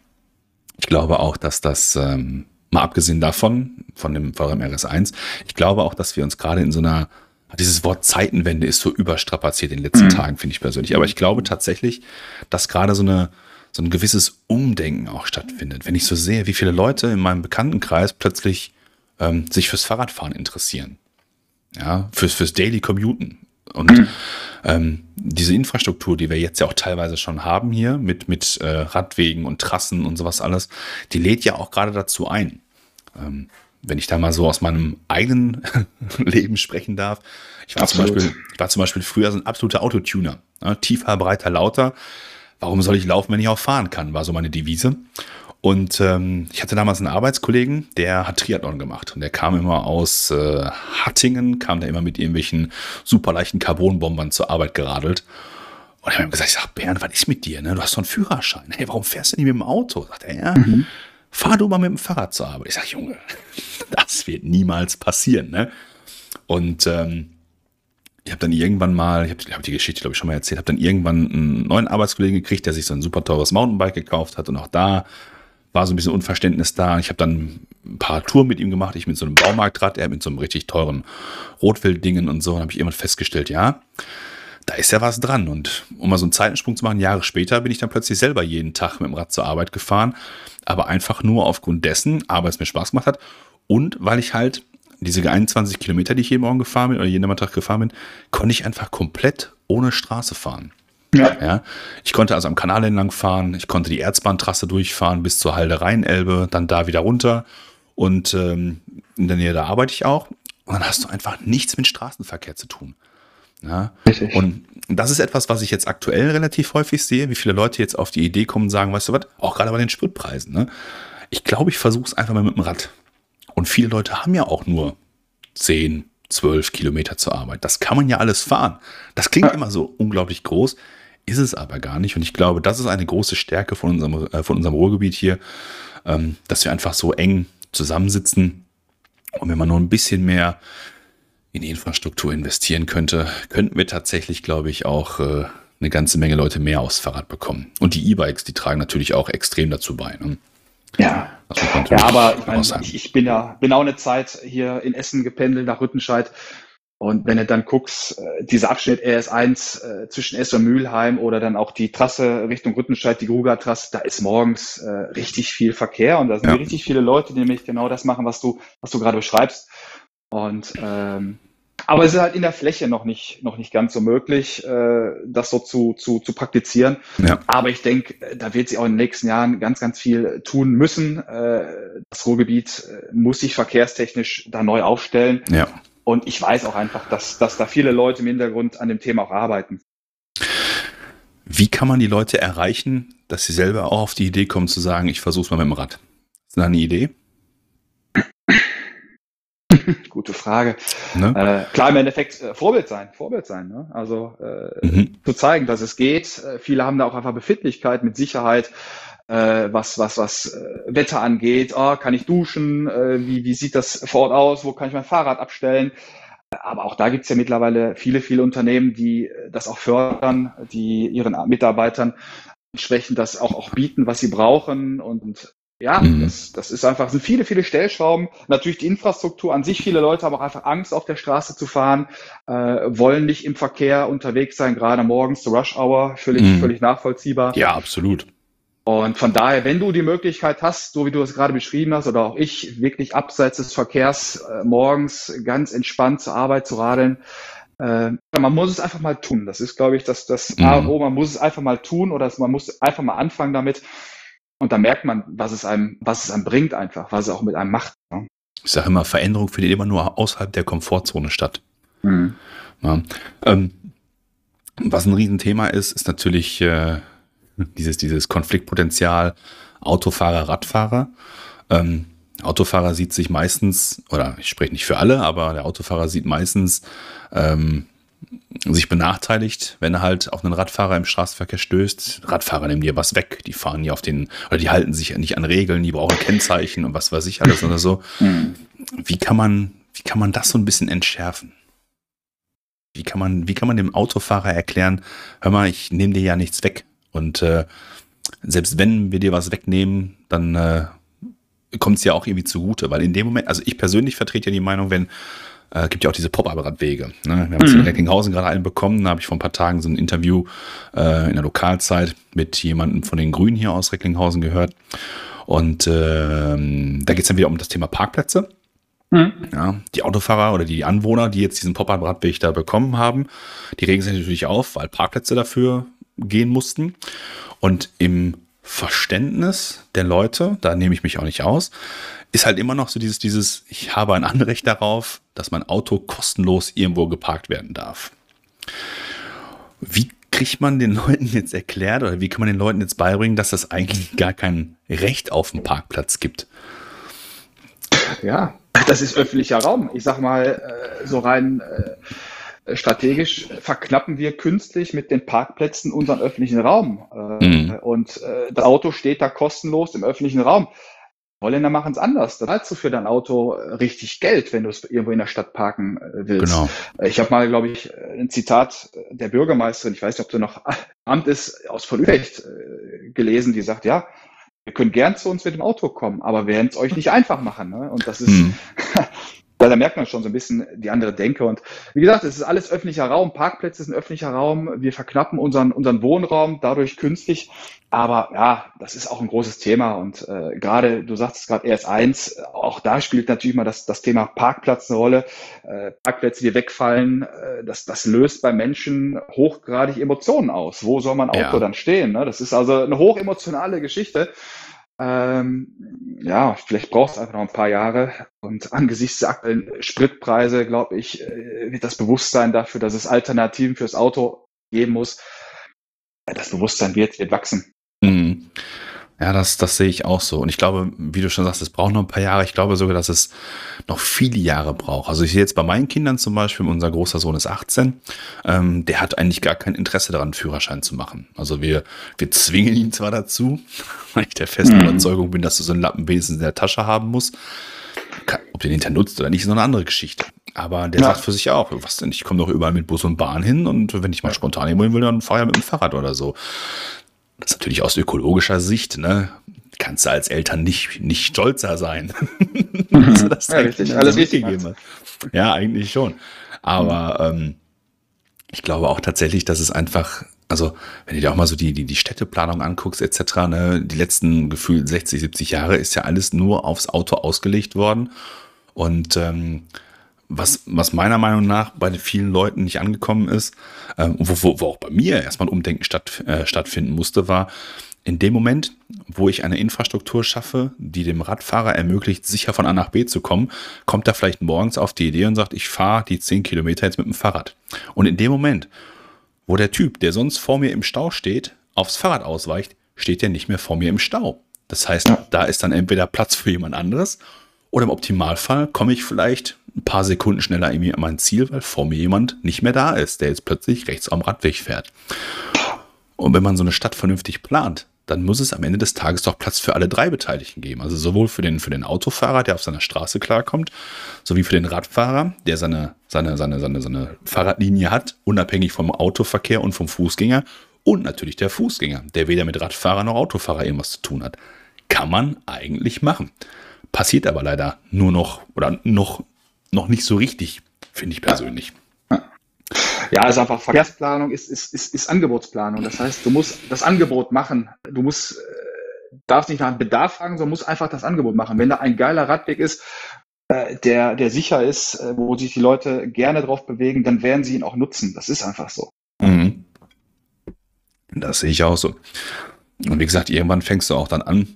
ich glaube auch, dass das, ähm, mal abgesehen davon, von dem VRM RS1, ich glaube auch, dass wir uns gerade in so einer dieses Wort Zeitenwende ist so überstrapaziert in den letzten mhm. Tagen, finde ich persönlich. Aber ich glaube tatsächlich, dass gerade so eine, so ein gewisses Umdenken auch stattfindet. Wenn ich so sehe, wie viele Leute in meinem Bekanntenkreis plötzlich ähm, sich fürs Fahrradfahren interessieren. Ja, fürs, fürs Daily Commuten. Und ähm, diese Infrastruktur, die wir jetzt ja auch teilweise schon haben hier mit, mit äh, Radwegen und Trassen und sowas alles, die lädt ja auch gerade dazu ein. Ähm, wenn ich da mal so aus meinem eigenen Leben sprechen darf. Ich war, zum Beispiel, ich war zum Beispiel früher so ein absoluter Autotuner. Ja, tiefer, breiter, lauter warum soll ich laufen, wenn ich auch fahren kann, war so meine Devise. Und ähm, ich hatte damals einen Arbeitskollegen, der hat Triathlon gemacht und der kam immer aus äh, Hattingen, kam da immer mit irgendwelchen super leichten Carbonbombern zur Arbeit geradelt. Und ich habe ihm gesagt, ich sag, Bernd, was ist mit dir? Ne? Du hast doch einen Führerschein. Hey, warum fährst du nicht mit dem Auto? Sagt er, ja, mhm. fahr du mal mit dem Fahrrad zur Arbeit. Ich sage, Junge, das wird niemals passieren. Ne? Und ähm, ich habe dann irgendwann mal, ich habe hab die Geschichte, glaube ich, schon mal erzählt, habe dann irgendwann einen neuen Arbeitskollegen gekriegt, der sich so ein super teures Mountainbike gekauft hat. Und auch da war so ein bisschen Unverständnis da. Ich habe dann ein paar Touren mit ihm gemacht, ich mit so einem Baumarktrad, er mit so einem richtig teuren Rotwilddingen und so, und habe ich irgendwann festgestellt, ja, da ist ja was dran. Und um mal so einen Zeitensprung zu machen, Jahre später bin ich dann plötzlich selber jeden Tag mit dem Rad zur Arbeit gefahren, aber einfach nur aufgrund dessen, aber es mir Spaß gemacht hat. Und weil ich halt diese 21 Kilometer, die ich jeden Morgen gefahren bin oder jeden Nachmittag gefahren bin, konnte ich einfach komplett ohne Straße fahren. Ja. ja. Ich konnte also am Kanal entlang fahren, ich konnte die Erzbahntrasse durchfahren bis zur Halde Rheinelbe, dann da wieder runter und ähm, in der Nähe da arbeite ich auch. Und dann hast du einfach nichts mit Straßenverkehr zu tun. Ja? Und das ist etwas, was ich jetzt aktuell relativ häufig sehe, wie viele Leute jetzt auf die Idee kommen und sagen, weißt du was, auch gerade bei den Spritpreisen. Ne? Ich glaube, ich versuche es einfach mal mit dem Rad. Und viele Leute haben ja auch nur 10, 12 Kilometer zur Arbeit. Das kann man ja alles fahren. Das klingt immer so unglaublich groß, ist es aber gar nicht. Und ich glaube, das ist eine große Stärke von unserem, äh, von unserem Ruhrgebiet hier, ähm, dass wir einfach so eng zusammensitzen. Und wenn man nur ein bisschen mehr in die Infrastruktur investieren könnte, könnten wir tatsächlich, glaube ich, auch äh, eine ganze Menge Leute mehr aufs Fahrrad bekommen. Und die E-Bikes, die tragen natürlich auch extrem dazu bei. Ne? Ja. Ja, aber ich, meine, ich, ich, bin ja bin auch eine Zeit hier in Essen gependelt nach Rüttenscheid. Und wenn du dann guckst, äh, dieser Abschnitt RS1 äh, zwischen Essen und Mülheim oder dann auch die Trasse Richtung Rüttenscheid, die Gruger-Trasse, da ist morgens äh, richtig viel Verkehr und da sind ja. richtig viele Leute, die nämlich genau das machen, was du, was du gerade beschreibst. Und ähm, aber es ist halt in der Fläche noch nicht, noch nicht ganz so möglich, äh, das so zu, zu, zu praktizieren. Ja. Aber ich denke, da wird sie auch in den nächsten Jahren ganz, ganz viel tun müssen. Äh, das Ruhrgebiet äh, muss sich verkehrstechnisch da neu aufstellen. Ja. Und ich weiß auch einfach, dass, dass da viele Leute im Hintergrund an dem Thema auch arbeiten. Wie kann man die Leute erreichen, dass sie selber auch auf die Idee kommen zu sagen, ich versuche es mal mit dem Rad? Ist das eine Idee? gute Frage. Ne? Äh, klar, im Endeffekt äh, Vorbild sein, Vorbild sein. Ne? Also äh, mhm. zu zeigen, dass es geht. Äh, viele haben da auch einfach Befindlichkeit mit Sicherheit. Äh, was was was äh, Wetter angeht, oh, kann ich duschen, wie, wie sieht das vor Ort aus, wo kann ich mein Fahrrad abstellen, aber auch da gibt es ja mittlerweile viele, viele Unternehmen, die das auch fördern, die ihren Mitarbeitern entsprechend das auch, auch bieten, was sie brauchen. Und ja, mhm. das, das ist einfach, sind viele, viele Stellschrauben. Natürlich die Infrastruktur an sich. Viele Leute haben auch einfach Angst, auf der Straße zu fahren, äh, wollen nicht im Verkehr unterwegs sein, gerade morgens zur Rush Hour. Völlig, mhm. völlig nachvollziehbar. Ja, absolut. Und von daher, wenn du die Möglichkeit hast, so wie du es gerade beschrieben hast, oder auch ich, wirklich abseits des Verkehrs äh, morgens ganz entspannt zur Arbeit zu radeln, äh, man muss es einfach mal tun. Das ist, glaube ich, das, das mhm. A und O. Man muss es einfach mal tun oder man muss einfach mal anfangen damit. Und da merkt man, was es einem, was es einem bringt einfach, was es auch mit einem macht. Ja. Ich sage immer, Veränderung findet immer nur außerhalb der Komfortzone statt. Mhm. Ja. Ähm, was ein Riesenthema ist, ist natürlich äh, dieses, dieses Konfliktpotenzial Autofahrer, Radfahrer. Ähm, Autofahrer sieht sich meistens, oder ich spreche nicht für alle, aber der Autofahrer sieht meistens ähm, sich benachteiligt, wenn er halt auf einen Radfahrer im Straßenverkehr stößt. Radfahrer nehmen dir was weg, die fahren ja auf den, oder die halten sich nicht an Regeln, die brauchen Kennzeichen und was weiß ich alles oder so. Mhm. Wie kann man, wie kann man das so ein bisschen entschärfen? Wie kann man, wie kann man dem Autofahrer erklären, hör mal, ich nehme dir ja nichts weg. Und äh, selbst wenn wir dir was wegnehmen, dann äh, kommt es ja auch irgendwie zugute, weil in dem Moment, also ich persönlich vertrete ja die Meinung, wenn äh, gibt ja auch diese Pop-Up-Radwege. Ne? Wir haben mhm. jetzt in Recklinghausen gerade einen bekommen, da habe ich vor ein paar Tagen so ein Interview äh, in der Lokalzeit mit jemandem von den Grünen hier aus Recklinghausen gehört. Und äh, da geht es dann wieder um das Thema Parkplätze. Mhm. Ja, die Autofahrer oder die Anwohner, die jetzt diesen Pop-Up-Radweg da bekommen haben, die regen sich natürlich auf, weil Parkplätze dafür gehen mussten. Und im Verständnis der Leute, da nehme ich mich auch nicht aus, ist halt immer noch so dieses, dieses, ich habe ein Anrecht darauf, dass mein Auto kostenlos irgendwo geparkt werden darf. Wie kriegt man den Leuten jetzt erklärt oder wie kann man den Leuten jetzt beibringen, dass das eigentlich gar kein Recht auf den Parkplatz gibt? Ja, das ist öffentlicher Raum. Ich sag mal, äh, so rein äh, strategisch verknappen wir künstlich mit den Parkplätzen unseren öffentlichen Raum. Äh, mhm. Und das Auto steht da kostenlos im öffentlichen Raum. Holländer machen es anders. Da zahlst du für dein Auto richtig Geld, wenn du es irgendwo in der Stadt parken äh, willst. Genau. Ich habe mal, glaube ich, ein Zitat der Bürgermeisterin, ich weiß nicht, ob du noch Amt ist, aus Vollürecht gelesen, die sagt, ja, ihr könnt gern zu uns mit dem Auto kommen, aber wir werden es euch nicht einfach machen. Ne? Und das ist, hm. Weil da merkt man schon so ein bisschen die andere Denke. Und wie gesagt, es ist alles öffentlicher Raum. Parkplätze sind öffentlicher Raum. Wir verknappen unseren, unseren Wohnraum dadurch künstlich. Aber ja, das ist auch ein großes Thema. Und äh, gerade, du sagst es gerade RS1, auch da spielt natürlich mal das, das Thema Parkplatz eine Rolle. Äh, Parkplätze, die wegfallen, äh, das, das löst bei Menschen hochgradig Emotionen aus. Wo soll mein Auto ja. dann stehen? Ne? Das ist also eine hochemotionale Geschichte. Ähm, ja, vielleicht braucht es einfach noch ein paar Jahre. Und angesichts der aktuellen Spritpreise, glaube ich, äh, wird das Bewusstsein dafür, dass es Alternativen fürs Auto geben muss, das Bewusstsein wird, wird wachsen. Mhm. Ja, das, das sehe ich auch so. Und ich glaube, wie du schon sagst, es braucht noch ein paar Jahre. Ich glaube sogar, dass es noch viele Jahre braucht. Also ich sehe jetzt bei meinen Kindern zum Beispiel, unser großer Sohn ist 18, ähm, der hat eigentlich gar kein Interesse daran, einen Führerschein zu machen. Also wir, wir zwingen ihn zwar dazu, weil ich der festen mhm. Überzeugung bin, dass du so einen Lappen wenigstens in der Tasche haben musst. Ob den hinter nutzt oder nicht, ist noch eine andere Geschichte. Aber der ja. sagt für sich auch, was denn, ich komme doch überall mit Bus und Bahn hin und wenn ich mal spontan hin will, dann fahre ich mit dem Fahrrad oder so. Das ist natürlich aus ökologischer Sicht, ne? Kannst du als Eltern nicht, nicht stolzer sein. Mhm. das ja, richtig, alles richtig gegeben Ja, eigentlich schon. Aber mhm. ähm, ich glaube auch tatsächlich, dass es einfach, also wenn du dir auch mal so die, die, die Städteplanung anguckst, etc., ne, die letzten gefühlt 60, 70 Jahre ist ja alles nur aufs Auto ausgelegt worden. Und ähm, was, was meiner Meinung nach bei vielen Leuten nicht angekommen ist, äh, wo, wo, wo auch bei mir erstmal ein Umdenken statt, äh, stattfinden musste, war, in dem Moment, wo ich eine Infrastruktur schaffe, die dem Radfahrer ermöglicht, sicher von A nach B zu kommen, kommt er vielleicht morgens auf die Idee und sagt, ich fahre die 10 Kilometer jetzt mit dem Fahrrad. Und in dem Moment, wo der Typ, der sonst vor mir im Stau steht, aufs Fahrrad ausweicht, steht er nicht mehr vor mir im Stau. Das heißt, da ist dann entweder Platz für jemand anderes oder im Optimalfall komme ich vielleicht ein paar Sekunden schneller irgendwie an mein Ziel, weil vor mir jemand nicht mehr da ist, der jetzt plötzlich rechts am Radweg fährt. Und wenn man so eine Stadt vernünftig plant, dann muss es am Ende des Tages doch Platz für alle drei Beteiligten geben. Also sowohl für den, für den Autofahrer, der auf seiner Straße klarkommt, sowie für den Radfahrer, der seine, seine, seine, seine, seine Fahrradlinie hat, unabhängig vom Autoverkehr und vom Fußgänger. Und natürlich der Fußgänger, der weder mit Radfahrer noch Autofahrer irgendwas zu tun hat. Kann man eigentlich machen. Passiert aber leider nur noch oder noch, noch nicht so richtig, finde ich persönlich. Ja, ist einfach Verkehrsplanung ist, ist, ist, ist Angebotsplanung. Das heißt, du musst das Angebot machen. Du musst, äh, darfst nicht nach dem Bedarf fragen, sondern musst einfach das Angebot machen. Wenn da ein geiler Radweg ist, äh, der, der sicher ist, äh, wo sich die Leute gerne drauf bewegen, dann werden sie ihn auch nutzen. Das ist einfach so. Mhm. Das sehe ich auch so. Und wie gesagt, irgendwann fängst du auch dann an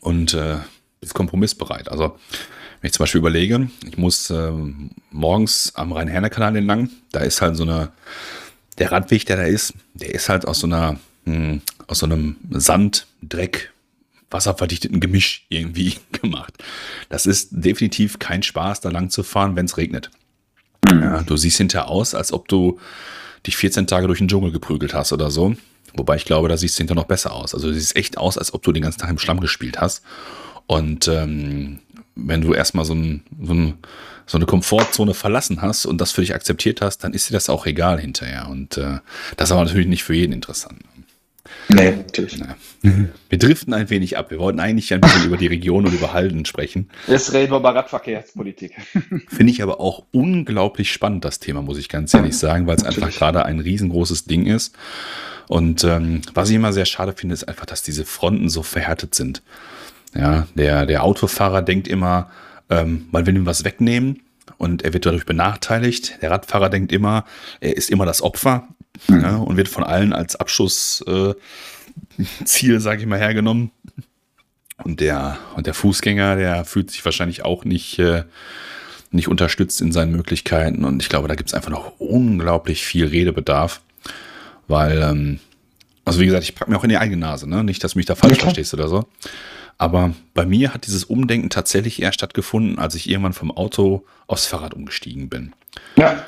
und bist kompromissbereit. Also wenn ich zum Beispiel überlege, ich muss äh, morgens am Rhein-Herne-Kanal entlang, da ist halt so eine, der Radweg, der da ist, der ist halt aus so einer, mh, hm, aus so einem Sand, Dreck, wasserverdichteten Gemisch irgendwie gemacht. Das ist definitiv kein Spaß, da lang zu fahren, wenn es regnet. Ja, du siehst hinterher aus, als ob du dich 14 Tage durch den Dschungel geprügelt hast oder so. Wobei ich glaube, da siehst du hinterher noch besser aus. Also du siehst echt aus, als ob du den ganzen Tag im Schlamm gespielt hast. Und ähm, wenn du erstmal so, ein, so, ein, so, eine Komfortzone verlassen hast und das für dich akzeptiert hast, dann ist dir das auch egal hinterher. Und äh, das ist aber natürlich nicht für jeden interessant. Nee, natürlich. Ja. Wir driften ein wenig ab. Wir wollten eigentlich ein bisschen über die Region und über Halden sprechen. Jetzt reden wir über Radverkehrspolitik. Finde ich aber auch unglaublich spannend, das Thema, muss ich ganz ehrlich sagen, weil es einfach gerade ein riesengroßes Ding ist. Und ähm, was ich immer sehr schade finde, ist einfach, dass diese Fronten so verhärtet sind. Ja, der, der Autofahrer denkt immer, ähm, man will ihm was wegnehmen und er wird dadurch benachteiligt. Der Radfahrer denkt immer, er ist immer das Opfer mhm. ja, und wird von allen als Abschussziel, äh, sage ich mal, hergenommen. Und der, und der Fußgänger, der fühlt sich wahrscheinlich auch nicht, äh, nicht unterstützt in seinen Möglichkeiten. Und ich glaube, da gibt es einfach noch unglaublich viel Redebedarf, weil, ähm, also wie gesagt, ich packe mir auch in die eigene Nase, ne? nicht, dass du mich da falsch ja, verstehst oder so. Aber bei mir hat dieses Umdenken tatsächlich erst stattgefunden, als ich irgendwann vom Auto aufs Fahrrad umgestiegen bin. Ja.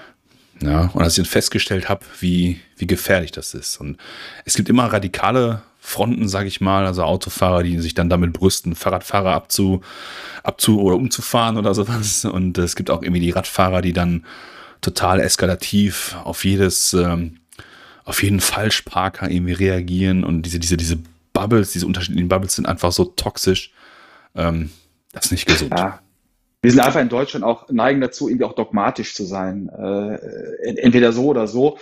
Ja, und als ich dann festgestellt habe, wie, wie gefährlich das ist. Und es gibt immer radikale Fronten, sage ich mal, also Autofahrer, die sich dann damit brüsten, Fahrradfahrer abzu, abzu oder umzufahren oder sowas. Und es gibt auch irgendwie die Radfahrer, die dann total eskalativ auf jedes, ähm, auf jeden Falschparker irgendwie reagieren und diese, diese, diese Bubbles, diese unterschiedlichen Bubbles sind einfach so toxisch. Ähm, das ist nicht gesund. Ja. Wir sind einfach in Deutschland auch neigen dazu, irgendwie auch dogmatisch zu sein. Äh, entweder so oder so.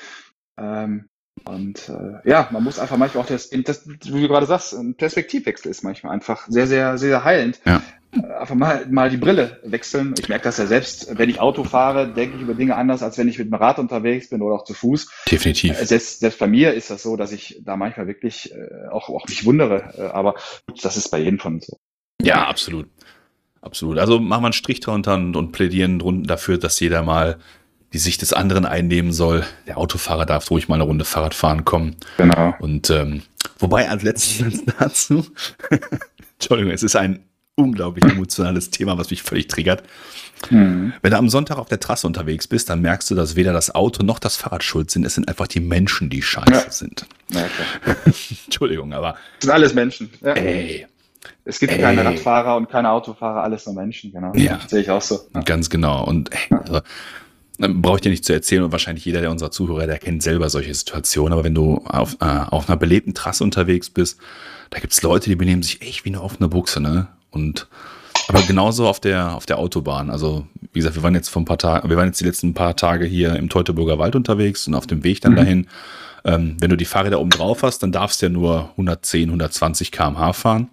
Ähm, und äh, ja, man muss einfach manchmal auch das, das, wie du gerade sagst, ein Perspektivwechsel ist manchmal einfach sehr, sehr, sehr heilend. Ja. Einfach mal, mal die Brille wechseln. Ich merke das ja selbst, wenn ich Auto fahre, denke ich über Dinge anders, als wenn ich mit dem Rad unterwegs bin oder auch zu Fuß. Definitiv. Äh, selbst, selbst bei mir ist das so, dass ich da manchmal wirklich äh, auch, auch mich wundere. Äh, aber das ist bei jedem von uns so. Ja, absolut. Absolut. Also machen wir einen Strich drunter und, und plädieren dafür, dass jeder mal die Sicht des anderen einnehmen soll. Der Autofahrer darf ruhig mal eine Runde Fahrrad fahren kommen. Genau. Und ähm, wobei als letztes dazu, Entschuldigung, es ist ein unglaublich emotionales Thema, was mich völlig triggert. Mhm. Wenn du am Sonntag auf der Trasse unterwegs bist, dann merkst du, dass weder das Auto noch das Fahrrad schuld sind. Es sind einfach die Menschen, die scheiße ja. sind. Ja, Entschuldigung, aber. Es sind alles Menschen. Ja. Ey. Es gibt ey. keine Radfahrer und keine Autofahrer, alles nur Menschen, genau. Ja. Das sehe ich auch so. Ganz genau. Und ey, also, brauche ich dir nicht zu erzählen und wahrscheinlich jeder der unserer Zuhörer, der kennt selber solche Situationen. Aber wenn du auf, äh, auf einer belebten Trasse unterwegs bist, da gibt es Leute, die benehmen sich echt wie eine offene Buchse, ne? Und aber genauso auf der, auf der Autobahn. Also, wie gesagt, wir waren jetzt vor ein paar Tagen, wir waren jetzt die letzten paar Tage hier im Teutoburger Wald unterwegs und auf dem Weg dann mhm. dahin. Ähm, wenn du die Fahrräder oben drauf hast, dann darfst du ja nur 110, 120 km/h fahren.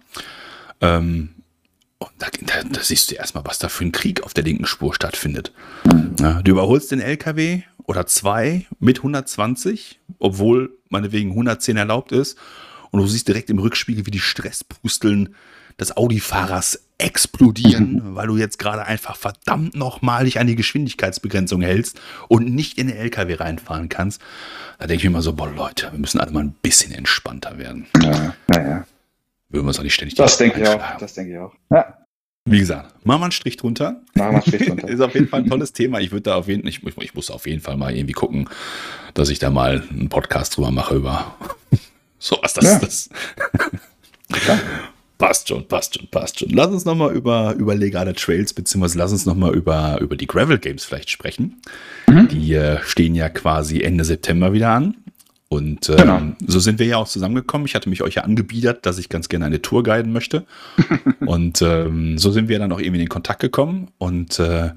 Ähm, und da, da, da, siehst du erstmal, was da für ein Krieg auf der linken Spur stattfindet. Ja, du überholst den LKW oder zwei mit 120, obwohl meinetwegen 110 erlaubt ist. Und du siehst direkt im Rückspiegel, wie die Stresspusteln des Audi-Fahrers explodieren, mhm. weil du jetzt gerade einfach verdammt nochmal dich an die Geschwindigkeitsbegrenzung hältst und nicht in den LKW reinfahren kannst. Da denke ich mir immer so, boah Leute, wir müssen alle mal ein bisschen entspannter werden. Ja, naja. Würden wir uns auch nicht ständig Das denke ich auch, das denke ich auch. Ja. Wie gesagt, machen wir einen Strich drunter. Machen wir einen Strich drunter. ist auf jeden Fall ein tolles Thema. Ich würde da auf jeden ich, ich muss auf jeden Fall mal irgendwie gucken, dass ich da mal einen Podcast drüber mache über sowas. Das, ja. das. Passt schon, passt schon, passt schon. Lass uns nochmal über, über legale Trails, beziehungsweise lass uns nochmal über, über die Gravel Games vielleicht sprechen. Mhm. Die äh, stehen ja quasi Ende September wieder an. Und ähm, genau. so sind wir ja auch zusammengekommen. Ich hatte mich euch ja angebiedert, dass ich ganz gerne eine Tour guiden möchte. und ähm, so sind wir dann auch irgendwie in den Kontakt gekommen. Und äh,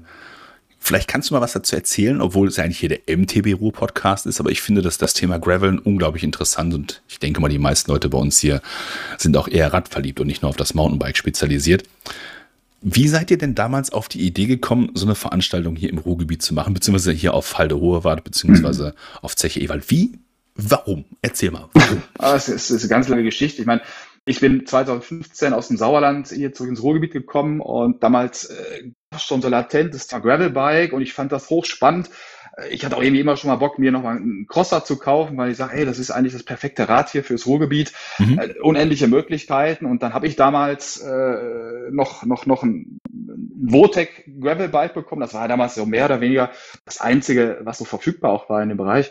Vielleicht kannst du mal was dazu erzählen, obwohl es eigentlich hier der MTB Ruhr Podcast ist, aber ich finde, dass das Thema Graveln unglaublich interessant und ich denke mal, die meisten Leute bei uns hier sind auch eher radverliebt und nicht nur auf das Mountainbike spezialisiert. Wie seid ihr denn damals auf die Idee gekommen, so eine Veranstaltung hier im Ruhrgebiet zu machen, beziehungsweise hier auf Halde Hohewart, beziehungsweise mhm. auf Zeche Ewald? Wie? Warum? Erzähl mal. Warum? Ah, es ist, ist eine ganz lange Geschichte. Ich meine, ich bin 2015 aus dem Sauerland hier zurück ins Ruhrgebiet gekommen und damals äh, schon so latent das Gravelbike und ich fand das hochspannend. Äh, ich hatte auch irgendwie immer schon mal Bock, mir nochmal einen Crosser zu kaufen, weil ich sage, hey, das ist eigentlich das perfekte Rad hier fürs Ruhrgebiet. Mhm. Äh, unendliche Möglichkeiten. Und dann habe ich damals äh, noch, noch, noch ein Votec Gravelbike bekommen. Das war damals so mehr oder weniger das Einzige, was so verfügbar auch war in dem Bereich.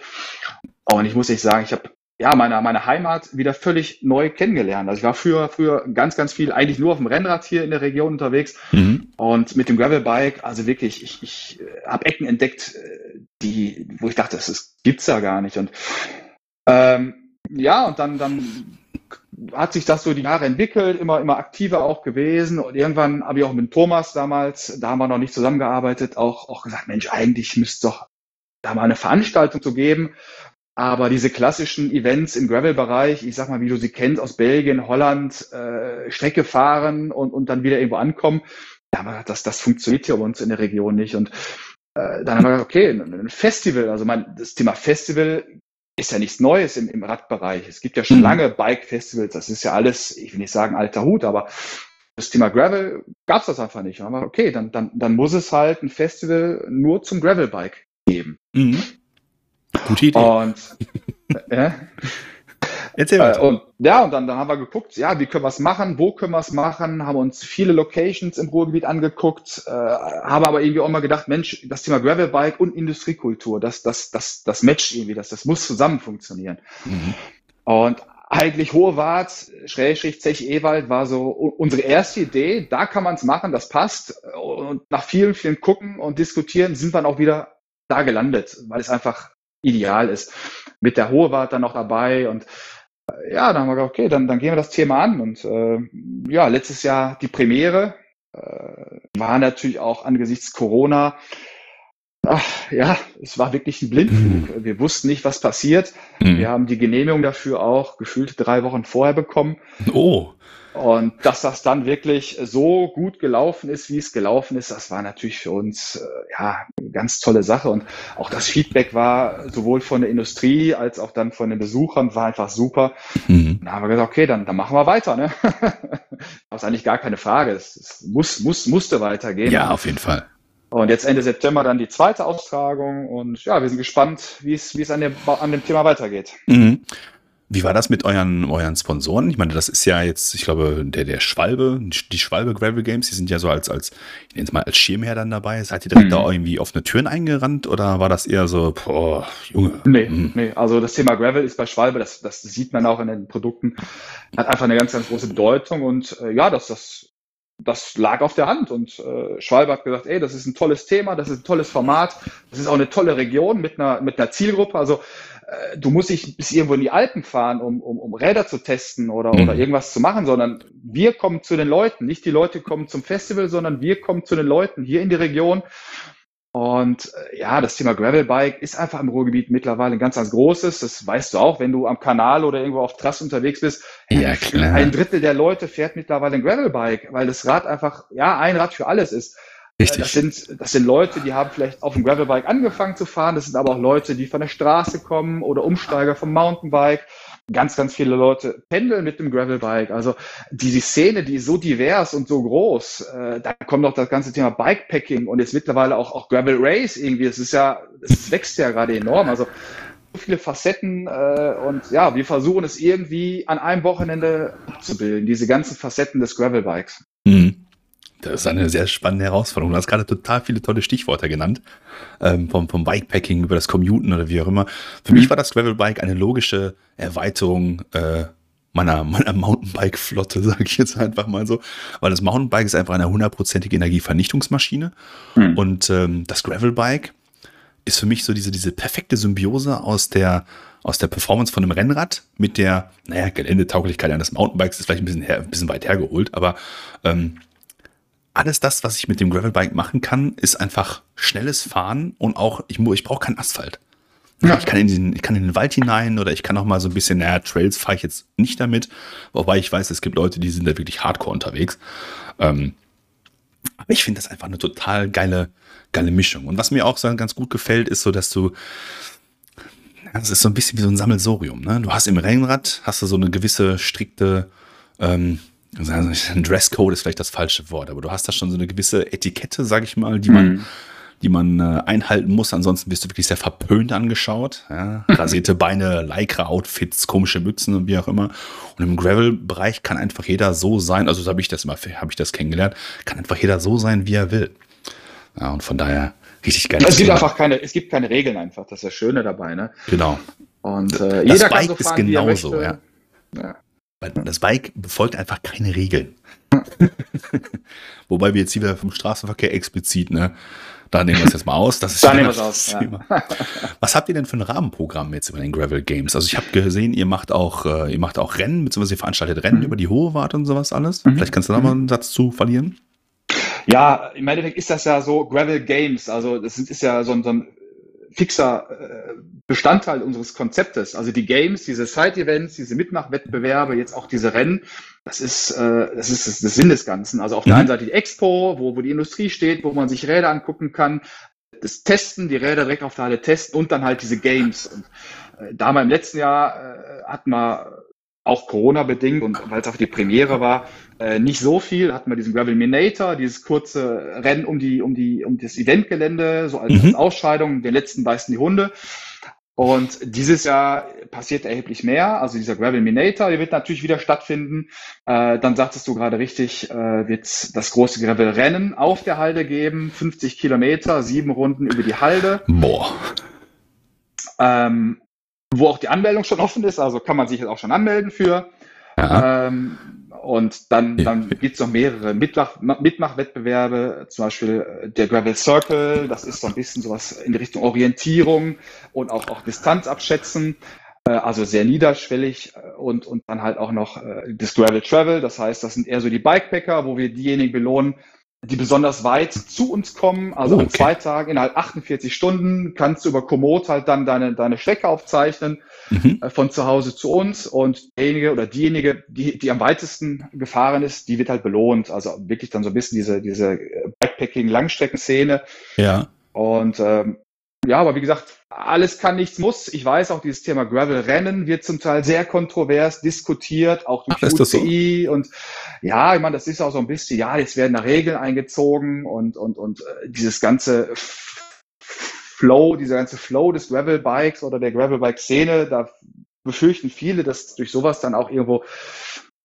Und ich muss nicht sagen, ich habe ja, meine, meine Heimat wieder völlig neu kennengelernt. Also ich war früher, früher ganz, ganz viel eigentlich nur auf dem Rennrad hier in der Region unterwegs mhm. und mit dem Gravelbike, also wirklich, ich, ich äh, habe Ecken entdeckt, äh, die, wo ich dachte, das, das gibt's ja gar nicht. Und ähm, ja, und dann, dann hat sich das so die Jahre entwickelt, immer, immer aktiver auch gewesen. Und irgendwann habe ich auch mit Thomas damals, da haben wir noch nicht zusammengearbeitet, auch, auch gesagt, Mensch, eigentlich müsste doch da mal eine Veranstaltung zu geben, aber diese klassischen Events im Gravel-Bereich, ich sag mal, wie du sie kennst aus Belgien, Holland, äh, Strecke fahren und, und dann wieder irgendwo ankommen, ja, das, das funktioniert hier bei uns in der Region nicht. Und äh, dann haben wir gesagt, okay, ein Festival, also mein, das Thema Festival ist ja nichts Neues im, im Radbereich. Es gibt ja schon mhm. lange Bike-Festivals, das ist ja alles, ich will nicht sagen alter Hut, aber das Thema Gravel gab es das einfach nicht. Aber okay, dann, dann, dann muss es halt ein Festival nur zum Gravel-Bike geben. Mhm. Gute Idee. Und, äh, Erzähl mal. Äh, und ja, und dann, dann haben wir geguckt, ja, wie können wir es machen, wo können wir es machen, haben uns viele Locations im Ruhrgebiet angeguckt, äh, haben aber irgendwie auch mal gedacht, Mensch, das Thema Gravelbike und Industriekultur, das, das, das, das matcht irgendwie, das, das muss zusammen funktionieren. Mhm. Und eigentlich Hohe Wart, Schrägstrich, Zech Ewald war so unsere erste Idee, da kann man es machen, das passt. Und nach vielen, vielen gucken und diskutieren sind wir auch wieder da gelandet, weil es einfach ideal ist. Mit der Hohe war dann noch dabei und äh, ja, dann haben wir gesagt, okay, dann, dann gehen wir das Thema an. Und äh, ja, letztes Jahr die Premiere äh, war natürlich auch angesichts Corona. Ach, ja, es war wirklich ein Blindflug. Mhm. Wir wussten nicht, was passiert. Mhm. Wir haben die Genehmigung dafür auch gefühlt drei Wochen vorher bekommen. Oh. Und dass das dann wirklich so gut gelaufen ist, wie es gelaufen ist, das war natürlich für uns äh, ja eine ganz tolle Sache. Und auch das Feedback war sowohl von der Industrie als auch dann von den Besuchern war einfach super. Mhm. Da haben wir gesagt, okay, dann, dann machen wir weiter. Ne? das ist eigentlich gar keine Frage. Es, es muss, muss, musste weitergehen. Ja, auf jeden Fall. Und jetzt Ende September dann die zweite Austragung und ja, wir sind gespannt, wie es, wie es an dem, an dem Thema weitergeht. Mhm. Wie war das mit euren, euren Sponsoren? Ich meine, das ist ja jetzt, ich glaube, der, der Schwalbe, die Schwalbe Gravel Games, die sind ja so als, als, ich nenne es mal als Schirmherr dann dabei. Seid ihr direkt mhm. da irgendwie offene Türen eingerannt oder war das eher so, boah, Junge? Nee, mhm. nee, also das Thema Gravel ist bei Schwalbe, das, das sieht man auch in den Produkten, hat einfach eine ganz, ganz große Bedeutung und äh, ja, das, das, das lag auf der Hand und äh, Schwalbe hat gesagt, ey, das ist ein tolles Thema, das ist ein tolles Format, das ist auch eine tolle Region mit einer, mit einer Zielgruppe, also äh, du musst nicht bis irgendwo in die Alpen fahren, um, um, um Räder zu testen oder, mhm. oder irgendwas zu machen, sondern wir kommen zu den Leuten. Nicht die Leute kommen zum Festival, sondern wir kommen zu den Leuten hier in die Region. Und äh, ja, das Thema Gravelbike ist einfach im Ruhrgebiet mittlerweile ein ganz, ganz großes. Das weißt du auch, wenn du am Kanal oder irgendwo auf Trass unterwegs bist. Ja, klar. Ein Drittel der Leute fährt mittlerweile ein Gravelbike, weil das Rad einfach, ja, ein Rad für alles ist. Richtig. Das sind, das sind Leute, die haben vielleicht auf dem Gravelbike angefangen zu fahren. Das sind aber auch Leute, die von der Straße kommen oder Umsteiger vom Mountainbike. Ganz, ganz viele Leute pendeln mit dem Gravelbike. Also die, die Szene, die ist so divers und so groß. Äh, da kommt noch das ganze Thema Bikepacking und jetzt mittlerweile auch, auch Gravel Race irgendwie. Es ist ja, es wächst ja gerade enorm. Also so viele Facetten äh, und ja, wir versuchen es irgendwie an einem Wochenende abzubilden, diese ganzen Facetten des Gravelbikes. Mhm. Das ist eine sehr spannende Herausforderung. Du hast gerade total viele tolle Stichworte genannt. Ähm, vom, vom Bikepacking über das Commuten oder wie auch immer. Für mich war das Gravelbike eine logische Erweiterung äh, meiner, meiner Mountainbike-Flotte, sage ich jetzt einfach mal so. Weil das Mountainbike ist einfach eine hundertprozentige Energievernichtungsmaschine. Mhm. Und ähm, das Gravelbike ist für mich so diese, diese perfekte Symbiose aus der, aus der Performance von einem Rennrad mit der, naja, Geländetauglichkeit eines Mountainbikes ist vielleicht ein bisschen, her, ein bisschen weit hergeholt, aber ähm, alles das, was ich mit dem Gravelbike machen kann, ist einfach schnelles Fahren und auch, ich, ich brauche keinen Asphalt. Ja. Ich, kann in den, ich kann in den Wald hinein oder ich kann auch mal so ein bisschen, naja, Trails fahre ich jetzt nicht damit, wobei ich weiß, es gibt Leute, die sind da wirklich hardcore unterwegs. Ähm, aber ich finde das einfach eine total geile, geile Mischung. Und was mir auch so ganz gut gefällt, ist so, dass du, das ist so ein bisschen wie so ein Sammelsorium. Ne? Du hast im Rennrad, hast du so eine gewisse strikte, ähm, ein Dresscode ist vielleicht das falsche Wort, aber du hast da schon so eine gewisse Etikette, sag ich mal, die man, mhm. die man äh, einhalten muss. Ansonsten wirst du wirklich sehr verpönt angeschaut. Ja? Rasierte Beine, Lycra-Outfits, komische Mützen und wie auch immer. Und im Gravel-Bereich kann einfach jeder so sein, also so habe ich das immer, habe ich das kennengelernt, kann einfach jeder so sein, wie er will. Ja, und von daher richtig geil. Es gibt einfach keine, es gibt keine Regeln einfach. Das ist das Schöne dabei, ne? Genau. Und äh, jeder Bike kann so fahren, ist genauso, ja. ja. Das Bike befolgt einfach keine Regeln. Wobei wir jetzt hier wieder vom Straßenverkehr explizit, ne? Da nehmen wir es jetzt mal aus. Das ist da nehmen wir es aus. Ja. Was habt ihr denn für ein Rahmenprogramm jetzt über den Gravel Games? Also ich habe gesehen, ihr macht auch, äh, ihr macht auch Rennen, beziehungsweise ihr veranstaltet Rennen mhm. über die Hohe Wart und sowas alles. Mhm. Vielleicht kannst du da mal einen Satz zu verlieren. Ja, im Endeffekt ist das ja so Gravel Games. Also das ist ja so ein, so ein fixer äh, Bestandteil unseres Konzeptes. Also die Games, diese Side-Events, diese Mitmachwettbewerbe, jetzt auch diese Rennen, das ist, äh, das ist das, das Sinn des Ganzen. Also auf der einen Seite die Expo, wo, wo die Industrie steht, wo man sich Räder angucken kann, das Testen, die Räder direkt auf der Halle testen und dann halt diese Games. Und äh, da wir im letzten Jahr äh, hatten wir auch Corona-bedingt und weil es auch die Premiere war, äh, nicht so viel. Hatten wir diesen Gravelminator, dieses kurze Rennen um die, um die, um das Eventgelände, so als, mhm. als Ausscheidung. Den letzten beißen die Hunde. Und dieses Jahr passiert erheblich mehr. Also dieser Gravelminator, der wird natürlich wieder stattfinden. Äh, dann sagtest du gerade richtig, äh, wird das große Gravelrennen auf der Halde geben. 50 Kilometer, sieben Runden über die Halde. Boah. Ähm, wo auch die Anmeldung schon offen ist, also kann man sich jetzt auch schon anmelden für. Ähm, und dann, dann gibt es noch mehrere Mitmach Mitmachwettbewerbe, zum Beispiel äh, der Gravel Circle, das ist so ein bisschen sowas in die Richtung Orientierung und auch, auch Distanz abschätzen, äh, also sehr niederschwellig äh, und, und dann halt auch noch das Gravel Travel, das heißt, das sind eher so die Bikepacker, wo wir diejenigen belohnen, die besonders weit zu uns kommen. Also okay. an zwei Tagen, innerhalb 48 Stunden kannst du über Komoot halt dann deine, deine Strecke aufzeichnen mhm. äh, von zu Hause zu uns und derjenige oder diejenige, die, die am weitesten gefahren ist, die wird halt belohnt. Also wirklich dann so ein bisschen diese, diese Backpacking-Langstreckenszene. Ja. Und ähm, ja, aber wie gesagt, alles kann, nichts muss. Ich weiß auch, dieses Thema Gravel-Rennen wird zum Teil sehr kontrovers diskutiert, auch durch Ach, UCI. So? Und ja, ich meine, das ist auch so ein bisschen, ja, jetzt werden da Regeln eingezogen und, und, und äh, dieses ganze Flow, dieser ganze Flow des Gravel-Bikes oder der Gravel-Bike-Szene, da befürchten viele, dass durch sowas dann auch irgendwo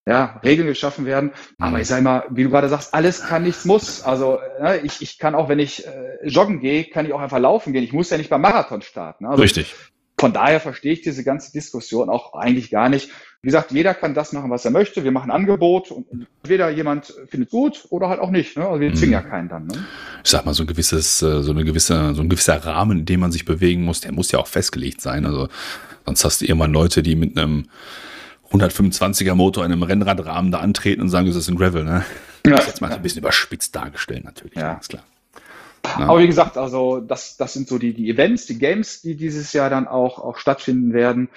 ja, Regeln geschaffen werden. Aber mhm. ich sage mal, wie du gerade sagst, alles kann, nichts muss. Also ne, ich, ich kann auch, wenn ich äh, joggen gehe, kann ich auch einfach laufen gehen. Ich muss ja nicht beim Marathon starten. Ne? Also Richtig. Von daher verstehe ich diese ganze Diskussion auch eigentlich gar nicht. Wie gesagt, jeder kann das machen, was er möchte. Wir machen Angebot und entweder jemand findet gut oder halt auch nicht. Ne? Also wir zwingen mhm. ja keinen dann. Ne? Ich sag mal, so ein gewisses, äh, so eine gewisse, so ein gewisser Rahmen, in dem man sich bewegen muss, der muss ja auch festgelegt sein. Also sonst hast du irgendwann Leute, die mit einem 125er Motor in einem Rennradrahmen da antreten und sagen, das ist ein Gravel, ne? Ja. Das ist jetzt mal ein bisschen überspitzt dargestellt, natürlich, ja. ganz klar. Ja. Aber wie gesagt, also das, das sind so die, die Events, die Games, die dieses Jahr dann auch, auch stattfinden werden.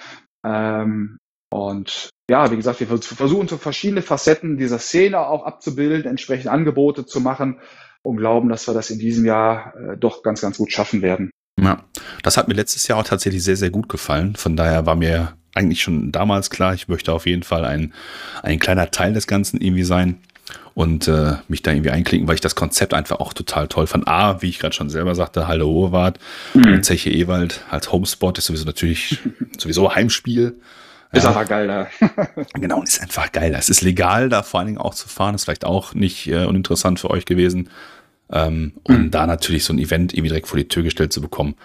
Ähm, und ja, wie gesagt, wir versuchen so verschiedene Facetten dieser Szene auch abzubilden, entsprechend Angebote zu machen und glauben, dass wir das in diesem Jahr äh, doch ganz, ganz gut schaffen werden. Ja, das hat mir letztes Jahr auch tatsächlich sehr, sehr gut gefallen. Von daher war mir eigentlich schon damals klar, ich möchte auf jeden Fall ein, ein kleiner Teil des Ganzen irgendwie sein und äh, mich da irgendwie einklinken, weil ich das Konzept einfach auch total toll fand. A, wie ich gerade schon selber sagte, Halle Hohewart, mhm. Zeche Ewald als Homespot ist sowieso natürlich sowieso Heimspiel. Ist ja. einfach geil da. genau, ist einfach geil. Es ist legal, da vor allen Dingen auch zu fahren. Ist vielleicht auch nicht äh, uninteressant für euch gewesen. Ähm, mhm. Und da natürlich so ein Event irgendwie direkt vor die Tür gestellt zu bekommen,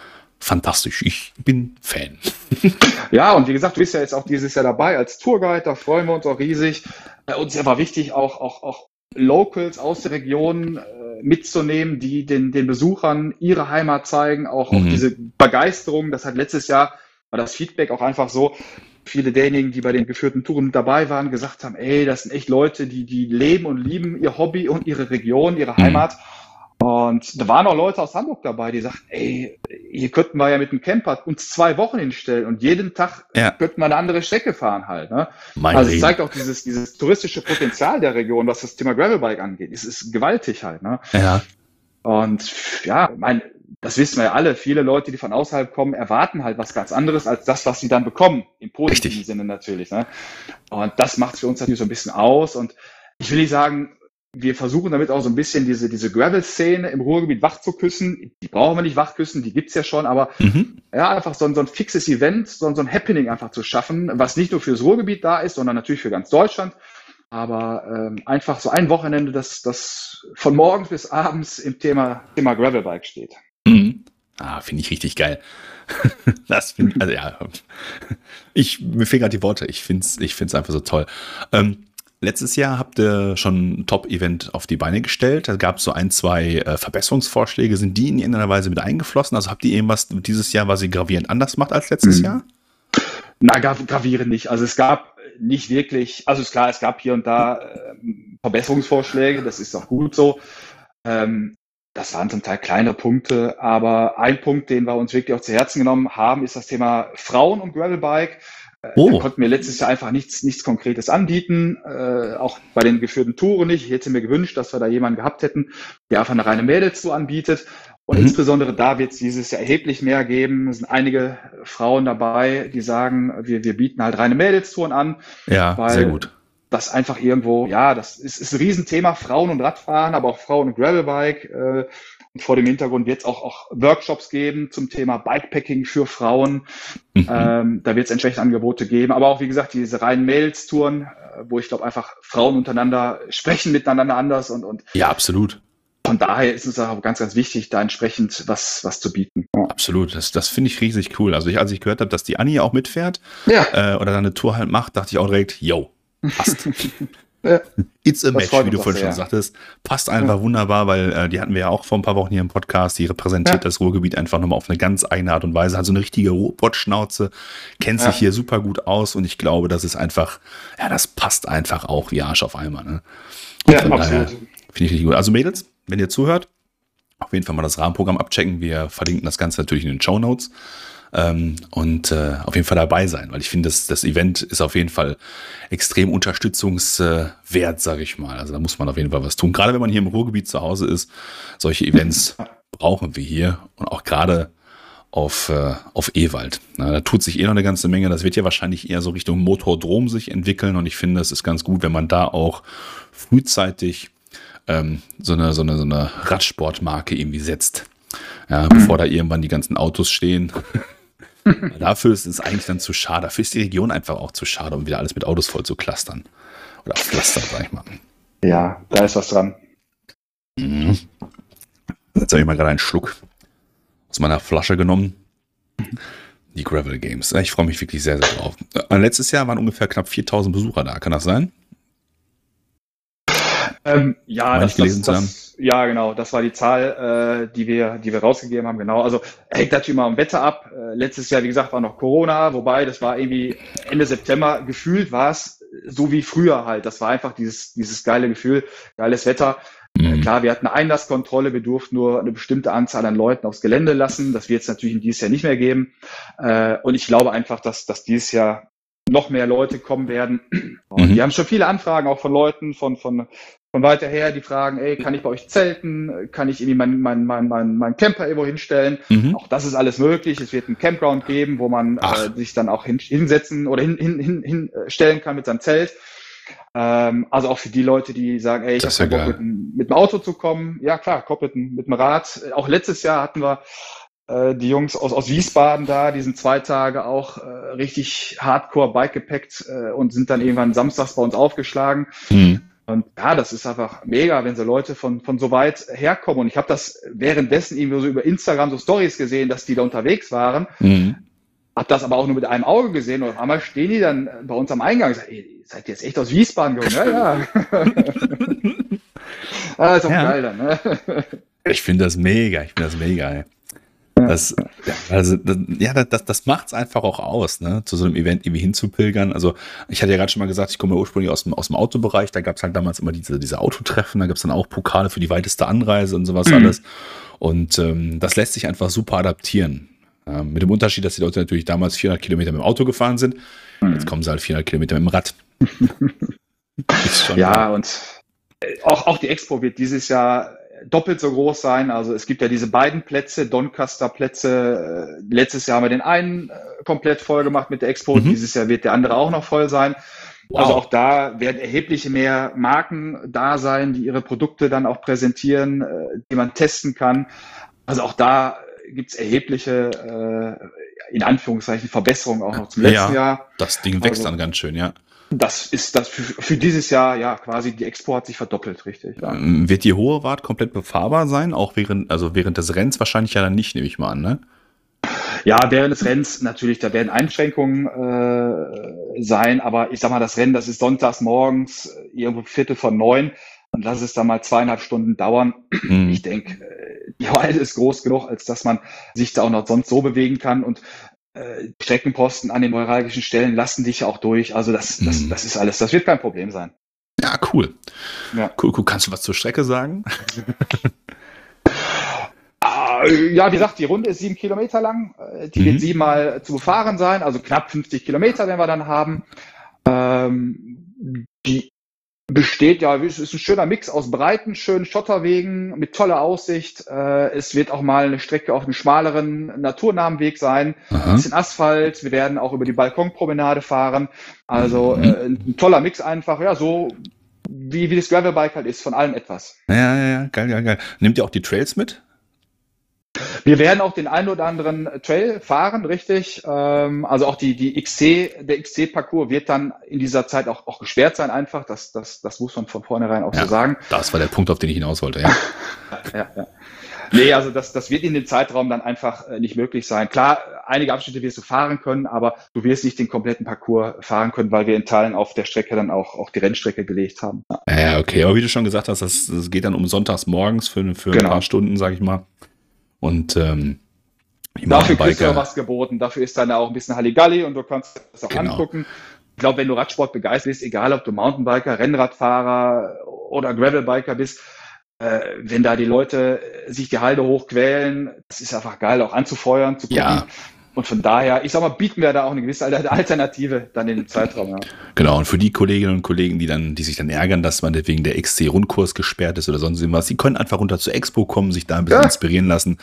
fantastisch. Ich bin Fan. ja, und wie gesagt, du bist ja jetzt auch dieses Jahr dabei als Tourguide, da freuen wir uns auch riesig. Äh, uns aber wichtig, auch, auch, auch Locals aus der Region äh, mitzunehmen, die den, den Besuchern ihre Heimat zeigen, auch, mhm. auch diese Begeisterung. Das hat letztes Jahr war das Feedback auch einfach so, viele derjenigen, die bei den geführten Touren dabei waren, gesagt haben, ey, das sind echt Leute, die, die leben und lieben ihr Hobby und ihre Region, ihre mhm. Und da waren auch Leute aus Hamburg dabei, die sagten, ey, hier könnten wir ja mit dem Camper uns zwei Wochen hinstellen und jeden Tag ja. könnten wir eine andere Strecke fahren halt. Ne? also es zeigt auch dieses, dieses touristische Potenzial der Region, was das Thema Gravelbike angeht. Es ist gewaltig halt. Ne? Ja. Und ja, mein, das wissen wir ja alle. Viele Leute, die von außerhalb kommen, erwarten halt was ganz anderes als das, was sie dann bekommen. Im positiven Richtig. Sinne natürlich. Ne? Und das macht für uns natürlich so ein bisschen aus. Und ich will nicht sagen, wir versuchen damit auch so ein bisschen diese, diese Gravel-Szene im Ruhrgebiet wach zu küssen. Die brauchen wir nicht wach küssen, die gibt's ja schon, aber mhm. ja, einfach so ein, so ein fixes Event, so, so ein Happening einfach zu schaffen, was nicht nur fürs Ruhrgebiet da ist, sondern natürlich für ganz Deutschland. Aber ähm, einfach so ein Wochenende, das, das von morgens bis abends im Thema, Thema Gravelbike steht. Mhm. Ah, finde ich richtig geil. das finde also ja, ich, mir fehlen gerade die Worte. Ich finde es ich find's einfach so toll. Ähm, Letztes Jahr habt ihr schon ein Top-Event auf die Beine gestellt. Da gab es so ein, zwei äh, Verbesserungsvorschläge. Sind die in irgendeiner Weise mit eingeflossen? Also habt ihr irgendwas dieses Jahr, was ihr gravierend anders macht als letztes mhm. Jahr? Na, gravierend nicht. Also es gab nicht wirklich, also ist klar, es gab hier und da äh, Verbesserungsvorschläge, das ist auch gut so. Ähm, das waren zum Teil kleine Punkte, aber ein Punkt, den wir uns wirklich auch zu Herzen genommen haben, ist das Thema Frauen und Gravelbike. Äh, oh. Da konnten wir letztes Jahr einfach nichts, nichts Konkretes anbieten, äh, auch bei den geführten Touren nicht. Ich hätte mir gewünscht, dass wir da jemanden gehabt hätten, der einfach eine reine Mädels anbietet. Und mhm. insbesondere da wird es dieses Jahr erheblich mehr geben. Es sind einige Frauen dabei, die sagen, wir, wir bieten halt reine Mädelstouren an. Ja, sehr gut. Das einfach irgendwo, ja, das ist, ist ein Riesenthema, Frauen und Radfahren, aber auch Frauen und Gravelbike. Äh, und vor dem Hintergrund wird es auch, auch Workshops geben zum Thema Bikepacking für Frauen. Mhm. Ähm, da wird es entsprechend Angebote geben. Aber auch, wie gesagt, diese reinen Mails-Touren, äh, wo ich glaube, einfach Frauen untereinander sprechen miteinander anders und, und ja, absolut. Von daher ist es auch ganz, ganz wichtig, da entsprechend was, was zu bieten. Ja. Absolut, das, das finde ich riesig cool. Also ich, als ich gehört habe, dass die Annie auch mitfährt ja. äh, oder da eine Tour halt macht, dachte ich auch direkt, yo, passt. Ja. It's a Match, wie du vorhin schon sagtest. Passt einfach ja. wunderbar, weil äh, die hatten wir ja auch vor ein paar Wochen hier im Podcast. Die repräsentiert das Ruhrgebiet einfach nochmal auf eine ganz eigene Art und Weise. Hat so eine richtige Robotschnauze, kennt sich hier super gut aus und ich glaube, das ist einfach, ja, das passt einfach auch wie Arsch auf einmal. Ne? ja, absolut. Finde ich richtig gut. Also Mädels, wenn ihr zuhört, auf jeden Fall mal das Rahmenprogramm abchecken. Wir verlinken das Ganze natürlich in den Show Notes ähm, und äh, auf jeden Fall dabei sein, weil ich finde, das, das Event ist auf jeden Fall extrem unterstützungswert, sage ich mal. Also da muss man auf jeden Fall was tun. Gerade wenn man hier im Ruhrgebiet zu Hause ist, solche Events brauchen wir hier und auch gerade auf, äh, auf Ewald. Na, da tut sich eh noch eine ganze Menge. Das wird ja wahrscheinlich eher so Richtung Motordrom sich entwickeln und ich finde, es ist ganz gut, wenn man da auch frühzeitig ähm, so, eine, so, eine, so eine Radsportmarke irgendwie setzt. Ja, bevor da irgendwann die ganzen Autos stehen Dafür ist es eigentlich dann zu schade. Dafür ist die Region einfach auch zu schade, um wieder alles mit Autos voll zu clustern. Oder pflastern, sag ich mal. Ja, da ist was dran. Mhm. Jetzt habe ich mal gerade einen Schluck aus meiner Flasche genommen. Die Gravel Games. Ich freue mich wirklich sehr, sehr drauf. Äh, letztes Jahr waren ungefähr knapp 4000 Besucher da. Kann das sein? Ähm, ja, das, das, das, ja, genau. Das war die Zahl, äh, die wir, die wir rausgegeben haben. Genau. Also hängt natürlich immer am Wetter ab. Äh, letztes Jahr, wie gesagt, war noch Corona, wobei das war irgendwie Ende September gefühlt war es so wie früher halt. Das war einfach dieses, dieses geile Gefühl, geiles Wetter. Äh, mhm. klar, wir hatten eine Einlasskontrolle, wir durften nur eine bestimmte Anzahl an Leuten aufs Gelände lassen. Das wird es natürlich in dieses Jahr nicht mehr geben. Äh, und ich glaube einfach, dass, dass dieses Jahr noch mehr Leute kommen werden. Und mhm. die haben schon viele Anfragen auch von Leuten, von, von, von weiter her, die fragen, ey, kann ich bei euch zelten? Kann ich irgendwie meinen mein, mein, mein, mein Camper irgendwo hinstellen? Mhm. Auch das ist alles möglich. Es wird einen Campground geben, wo man äh, sich dann auch hin, hinsetzen oder hin, hin, hin, hinstellen kann mit seinem Zelt. Ähm, also auch für die Leute, die sagen, ey, ich habe Bock mit, mit, dem Auto zu kommen. Ja klar, kommt mit, mit dem Rad. Auch letztes Jahr hatten wir äh, die Jungs aus, aus Wiesbaden da, die sind zwei Tage auch äh, richtig hardcore Bike gepackt äh, und sind dann irgendwann samstags bei uns aufgeschlagen. Mhm. Und ja, das ist einfach mega, wenn so Leute von, von so weit herkommen. Und ich habe das währenddessen irgendwie so über Instagram so Stories gesehen, dass die da unterwegs waren. Mhm. Hab das aber auch nur mit einem Auge gesehen und auf einmal stehen die dann bei uns am Eingang und sagen, ey, seid ihr jetzt echt aus Wiesbaden gekommen? Ja, ja. ah, ist auch ja. geil dann. Ne? ich finde das mega, ich finde das mega. Ey. Das, also, das, ja, das, das macht es einfach auch aus, ne, zu so einem Event irgendwie hinzupilgern. Also, ich hatte ja gerade schon mal gesagt, ich komme ja ursprünglich aus dem, aus dem Autobereich, da gab es halt damals immer diese, diese Autotreffen, da gab es dann auch Pokale für die weiteste Anreise und sowas mhm. alles. Und ähm, das lässt sich einfach super adaptieren. Ähm, mit dem Unterschied, dass die Leute natürlich damals 400 Kilometer mit dem Auto gefahren sind. Mhm. Jetzt kommen sie halt 400 Kilometer mit dem Rad. ja, und äh, auch, auch die Expo wird dieses Jahr doppelt so groß sein. Also es gibt ja diese beiden Plätze, Doncaster Plätze. Äh, letztes Jahr haben wir den einen äh, komplett voll gemacht mit der Expo. Mhm. Dieses Jahr wird der andere auch noch voll sein. Wow. Also auch da werden erhebliche mehr Marken da sein, die ihre Produkte dann auch präsentieren, äh, die man testen kann. Also auch da gibt's erhebliche, in Anführungszeichen, Verbesserungen auch noch zum letzten ja, Jahr. Das Ding wächst also, dann ganz schön, ja. Das ist das für, für, dieses Jahr, ja, quasi die Expo hat sich verdoppelt, richtig. Ja. Ähm, wird die hohe Wart komplett befahrbar sein? Auch während, also während des Rennens wahrscheinlich ja dann nicht, nehme ich mal an, ne? Ja, während des Rennens natürlich, da werden Einschränkungen äh, sein, aber ich sag mal, das Rennen, das ist sonntags morgens, äh, irgendwo Viertel von neun und lass es dann mal zweieinhalb Stunden dauern. Mhm. Ich denke, äh, die Weile ist groß genug, als dass man sich da auch noch sonst so bewegen kann. Und äh, Streckenposten an den neuralgischen Stellen lassen dich auch durch. Also das, das, mhm. das ist alles, das wird kein Problem sein. Ja, cool. Ja. Cool, cool. Kannst du was zur Strecke sagen? Ah, ja, wie gesagt, die Runde ist sieben Kilometer lang. Äh, die mhm. wird siebenmal zu befahren sein, also knapp 50 Kilometer werden wir dann haben. Ähm, die besteht ja, es ist ein schöner Mix aus breiten, schönen Schotterwegen mit toller Aussicht. Äh, es wird auch mal eine Strecke auf einem schmaleren, naturnahen Weg sein. Aha. Ein bisschen Asphalt. Wir werden auch über die Balkonpromenade fahren. Also mhm. äh, ein toller Mix einfach, ja, so wie, wie das Gravelbike halt ist, von allem etwas. Ja, ja, ja, geil, geil, geil. Nehmt ihr auch die Trails mit? Wir werden auch den einen oder anderen Trail fahren, richtig. Ähm, also auch die, die XC, der XC-Parcours wird dann in dieser Zeit auch, auch gesperrt sein, einfach. Das, das, das muss man von vornherein auch ja, so sagen. Das war der Punkt, auf den ich hinaus wollte, ja. ja, ja. Nee, also das, das wird in dem Zeitraum dann einfach äh, nicht möglich sein. Klar, einige Abschnitte wirst du fahren können, aber du wirst nicht den kompletten Parcours fahren können, weil wir in Teilen auf der Strecke dann auch, auch die Rennstrecke gelegt haben. Ja, ja okay. Aber wie du schon gesagt hast, das, das geht dann um sonntags morgens für, für genau. ein paar Stunden, sag ich mal. Und ähm, Dafür kriegst du ja was geboten. Dafür ist dann auch ein bisschen Halligalli und du kannst das auch genau. angucken. Ich glaube, wenn du Radsport begeistert bist, egal ob du Mountainbiker, Rennradfahrer oder Gravelbiker bist, äh, wenn da die Leute sich die Halde hochquälen, das ist einfach geil, auch anzufeuern, zu gucken. Ja. Und von daher, ich sag mal, bieten wir da auch eine gewisse Alternative dann in dem Zeitraum. Ja. Genau, und für die Kolleginnen und Kollegen, die dann, die sich dann ärgern, dass man wegen der XC-Rundkurs gesperrt ist oder sonst irgendwas, die können einfach runter zur Expo kommen, sich da ein bisschen ja. inspirieren lassen.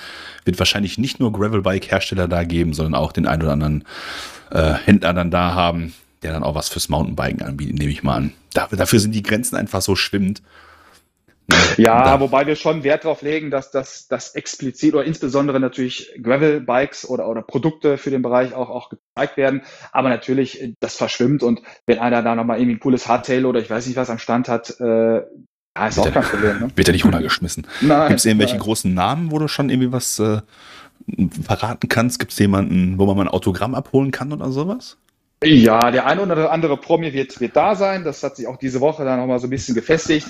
Wird wahrscheinlich nicht nur Gravelbike-Hersteller da geben, sondern auch den ein oder anderen äh, Händler dann da haben, der dann auch was fürs Mountainbiken anbietet, nehme ich mal an. dafür sind die Grenzen einfach so schwimmend. Ja, wobei wir schon Wert darauf legen, dass das, das explizit oder insbesondere natürlich Gravel-Bikes oder, oder Produkte für den Bereich auch, auch gezeigt werden. Aber natürlich, das verschwimmt und wenn einer da nochmal irgendwie ein cooles Hardtail oder ich weiß nicht was am Stand hat, äh, ja, ist wird auch kein Problem. Ne? Wird er nicht runtergeschmissen. Gibt es irgendwelche nein. großen Namen, wo du schon irgendwie was äh, verraten kannst? Gibt es jemanden, wo man mal ein Autogramm abholen kann oder sowas? Ja, der eine oder andere Promi wird, wird da sein. Das hat sich auch diese Woche dann nochmal so ein bisschen gefestigt.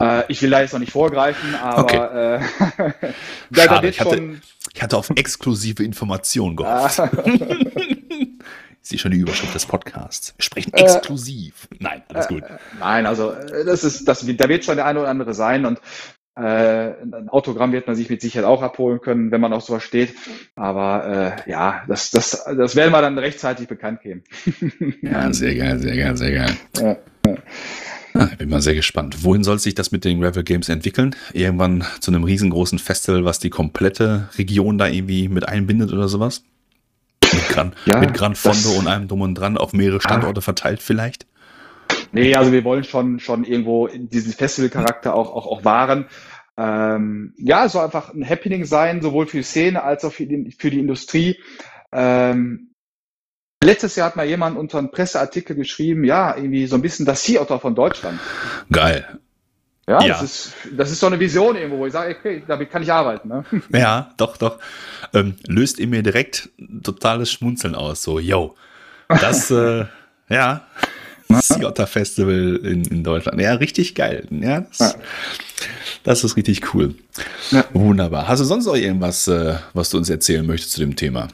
Äh, ich will da jetzt noch nicht vorgreifen, aber okay. äh, da, da wird ich, hatte, schon... ich hatte auf exklusive Informationen gehofft. ich sehe schon die Überschrift des Podcasts. Wir sprechen äh, exklusiv. Äh, nein, alles gut. Äh, nein, also äh, das ist, das, da wird schon der eine oder andere sein und äh, ein Autogramm wird man sich mit Sicherheit auch abholen können, wenn man auf sowas steht. Aber äh, ja, das, das, das werden wir dann rechtzeitig bekannt geben. ja, sehr geil, sehr geil, sehr geil. Ja, ja. Ah, ich bin mal sehr gespannt. Wohin soll sich das mit den Gravel Games entwickeln? Irgendwann zu einem riesengroßen Festival, was die komplette Region da irgendwie mit einbindet oder sowas? Mit Gran, ja, mit Gran Fondo und allem drum und dran auf mehrere Standorte ah. verteilt vielleicht? Nee, also wir wollen schon, schon irgendwo diesen Festivalcharakter auch, auch, auch wahren. Ähm, ja, es soll einfach ein Happening sein, sowohl für die Szene als auch für die, für die Industrie. Ähm, letztes Jahr hat mal jemand unter einem Presseartikel geschrieben, ja, irgendwie so ein bisschen das Sea Otter von Deutschland. Geil. Ja, ja, Das, ist, das ist so eine Vision irgendwo, wo ich sage, okay, damit kann ich arbeiten. Ne? Ja, doch, doch. Ähm, löst in mir direkt totales Schmunzeln aus. So, yo, das, äh, ja, Sea Otter Festival in, in Deutschland. Ja, richtig geil. Ja, das, ja. das ist richtig cool. Ja. Wunderbar. Hast du sonst noch irgendwas, äh, was du uns erzählen möchtest zu dem Thema?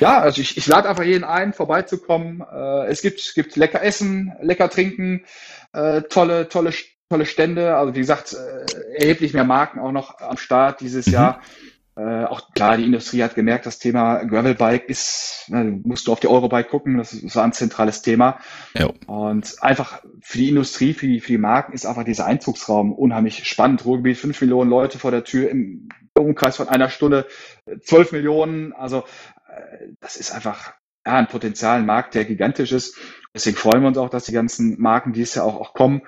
Ja, also ich, ich lade einfach jeden ein, vorbeizukommen. Äh, es gibt, gibt lecker Essen, lecker Trinken, äh, tolle, tolle, tolle Stände. Also wie gesagt, erheblich mehr Marken auch noch am Start dieses mhm. Jahr. Äh, auch klar, die Industrie hat gemerkt, das Thema Gravelbike ist, na, musst du auf die Eurobike gucken, das, ist, das war ein zentrales Thema. Ja. Und einfach für die Industrie, für die, für die Marken ist einfach dieser Einzugsraum unheimlich spannend. Ruhrgebiet, fünf Millionen Leute vor der Tür im Umkreis von einer Stunde, zwölf Millionen. Also äh, das ist einfach ja, ein Potenzial, ein Markt, der gigantisch ist. Deswegen freuen wir uns auch, dass die ganzen Marken dieses Jahr auch, auch kommen.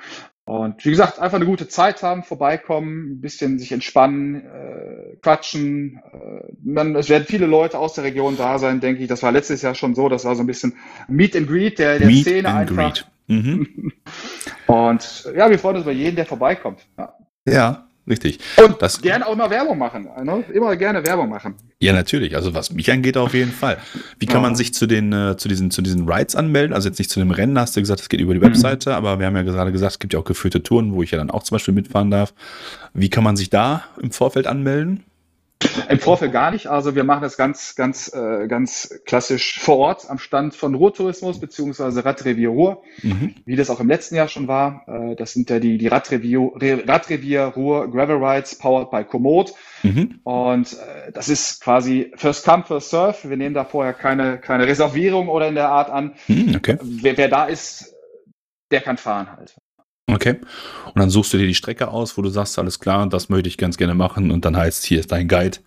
Und wie gesagt, einfach eine gute Zeit haben, vorbeikommen, ein bisschen sich entspannen, äh, quatschen. Äh, dann, es werden viele Leute aus der Region da sein, denke ich. Das war letztes Jahr schon so. Das war so ein bisschen Meet and Greet der, der Meet Szene and einfach. Greet. Mhm. Und ja, wir freuen uns über jeden, der vorbeikommt. Ja. ja. Richtig. Und das, gerne auch mal Werbung machen. Ne? Immer gerne Werbung machen. Ja, natürlich. Also was mich angeht, auf jeden Fall. Wie kann ja. man sich zu den, äh, zu diesen, zu diesen Rides anmelden? Also jetzt nicht zu dem Rennen, hast du gesagt, es geht über die mhm. Webseite, aber wir haben ja gerade gesagt, es gibt ja auch geführte Touren, wo ich ja dann auch zum Beispiel mitfahren darf. Wie kann man sich da im Vorfeld anmelden? Im Vorfeld gar nicht. Also wir machen das ganz, ganz, äh, ganz klassisch vor Ort am Stand von Ruhrtourismus beziehungsweise Radrevier Ruhr, mhm. wie das auch im letzten Jahr schon war. Äh, das sind ja die, die Radrevier, Radrevier Ruhr Gravel Rides powered by Komoot. Mhm. Und äh, das ist quasi First Come, First Serve. Wir nehmen da vorher keine, keine Reservierung oder in der Art an. Mhm, okay. wer, wer da ist, der kann fahren halt. Okay. Und dann suchst du dir die Strecke aus, wo du sagst, alles klar, das möchte ich ganz gerne machen. Und dann heißt, hier ist dein Guide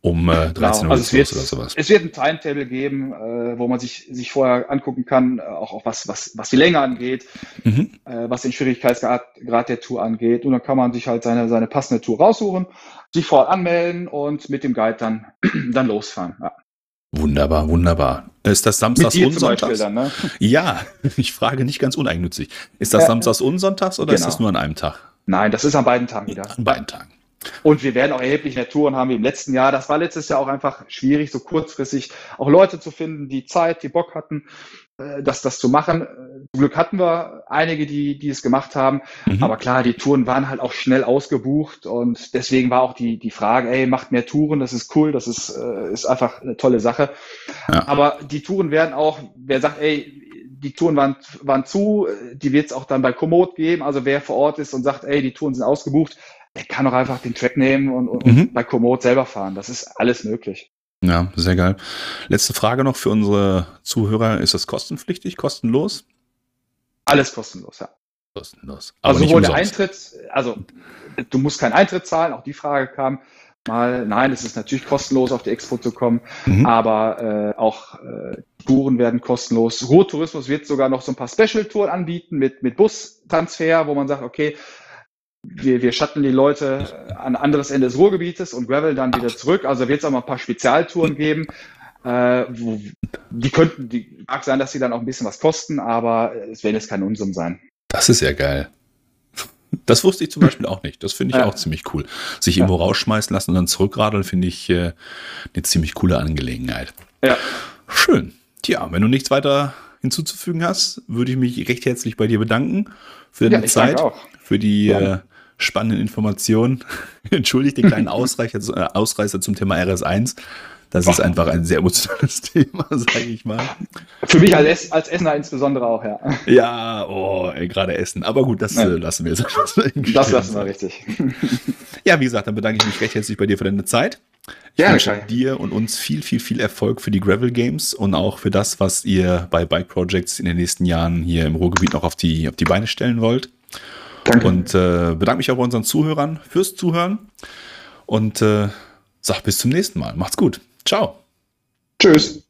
um äh, 13 genau. Uhr also wird, oder sowas. Es wird ein Timetable geben, äh, wo man sich, sich vorher angucken kann, äh, auch, auch was, was, was die Länge angeht, mhm. äh, was den Schwierigkeitsgrad Grad der Tour angeht. Und dann kann man sich halt seine, seine passende Tour raussuchen, sich vorher anmelden und mit dem Guide dann, dann losfahren. Ja. Wunderbar, wunderbar. Ist das Samstags und Sonntags? Dann, ne? Ja, ich frage nicht ganz uneigennützig. Ist das ja, Samstags und Sonntags oder genau. ist das nur an einem Tag? Nein, das ist an beiden Tagen wieder. An beiden Tagen. Und wir werden auch erheblich mehr Touren haben wie im letzten Jahr. Das war letztes Jahr auch einfach schwierig, so kurzfristig auch Leute zu finden, die Zeit, die Bock hatten. Äh, das, das zu machen. Zum Glück hatten wir einige, die, die es gemacht haben. Mhm. Aber klar, die Touren waren halt auch schnell ausgebucht und deswegen war auch die, die Frage, ey, macht mehr Touren, das ist cool, das ist, äh, ist einfach eine tolle Sache. Ja. Aber die Touren werden auch, wer sagt, ey, die Touren waren, waren zu, die wird es auch dann bei Komoot geben. Also wer vor Ort ist und sagt, ey, die Touren sind ausgebucht, der kann auch einfach den Track nehmen und, und mhm. bei Komoot selber fahren. Das ist alles möglich. Ja, sehr geil. Letzte Frage noch für unsere Zuhörer. Ist das kostenpflichtig, kostenlos? Alles kostenlos, ja. Kostenlos. Aber also sowohl der Eintritt, also du musst keinen Eintritt zahlen, auch die Frage kam mal. Nein, es ist natürlich kostenlos, auf die Expo zu kommen, mhm. aber äh, auch äh, Touren werden kostenlos. Ruhrtourismus wird sogar noch so ein paar Special-Touren anbieten mit, mit Bustransfer, wo man sagt, okay, wir, wir schatten die Leute an anderes Ende des Ruhrgebietes und Gravel dann wieder zurück. Also wird es auch mal ein paar Spezialtouren geben. Äh, wo, die könnten, die mag sein, dass sie dann auch ein bisschen was kosten, aber es werden jetzt kein Unsummen sein. Das ist ja geil. Das wusste ich zum Beispiel auch nicht. Das finde ich ja. auch ziemlich cool. Sich ja. irgendwo rausschmeißen lassen und dann zurückradeln, finde ich äh, eine ziemlich coole Angelegenheit. Ja. Schön. Tja, wenn du nichts weiter hinzuzufügen hast, würde ich mich recht herzlich bei dir bedanken für deine ja, Zeit, für die ja spannenden Informationen. Entschuldigt den kleinen Ausreicher, äh, Ausreißer zum Thema RS1. Das Boah. ist einfach ein sehr emotionales Thema, sage ich mal. Für mich als, als Essener insbesondere auch, ja. Ja, oh, gerade Essen. Aber gut, das ja. äh, lassen wir jetzt. Das lassen wir richtig. Ja, wie gesagt, dann bedanke ich mich recht herzlich bei dir für deine Zeit. Ich ja, wünsche dir und uns viel, viel, viel Erfolg für die Gravel Games und auch für das, was ihr bei Bike Projects in den nächsten Jahren hier im Ruhrgebiet noch auf die, auf die Beine stellen wollt. Danke. Und äh, bedanke mich auch bei unseren Zuhörern fürs Zuhören und äh, sag bis zum nächsten Mal. Macht's gut. Ciao. Tschüss.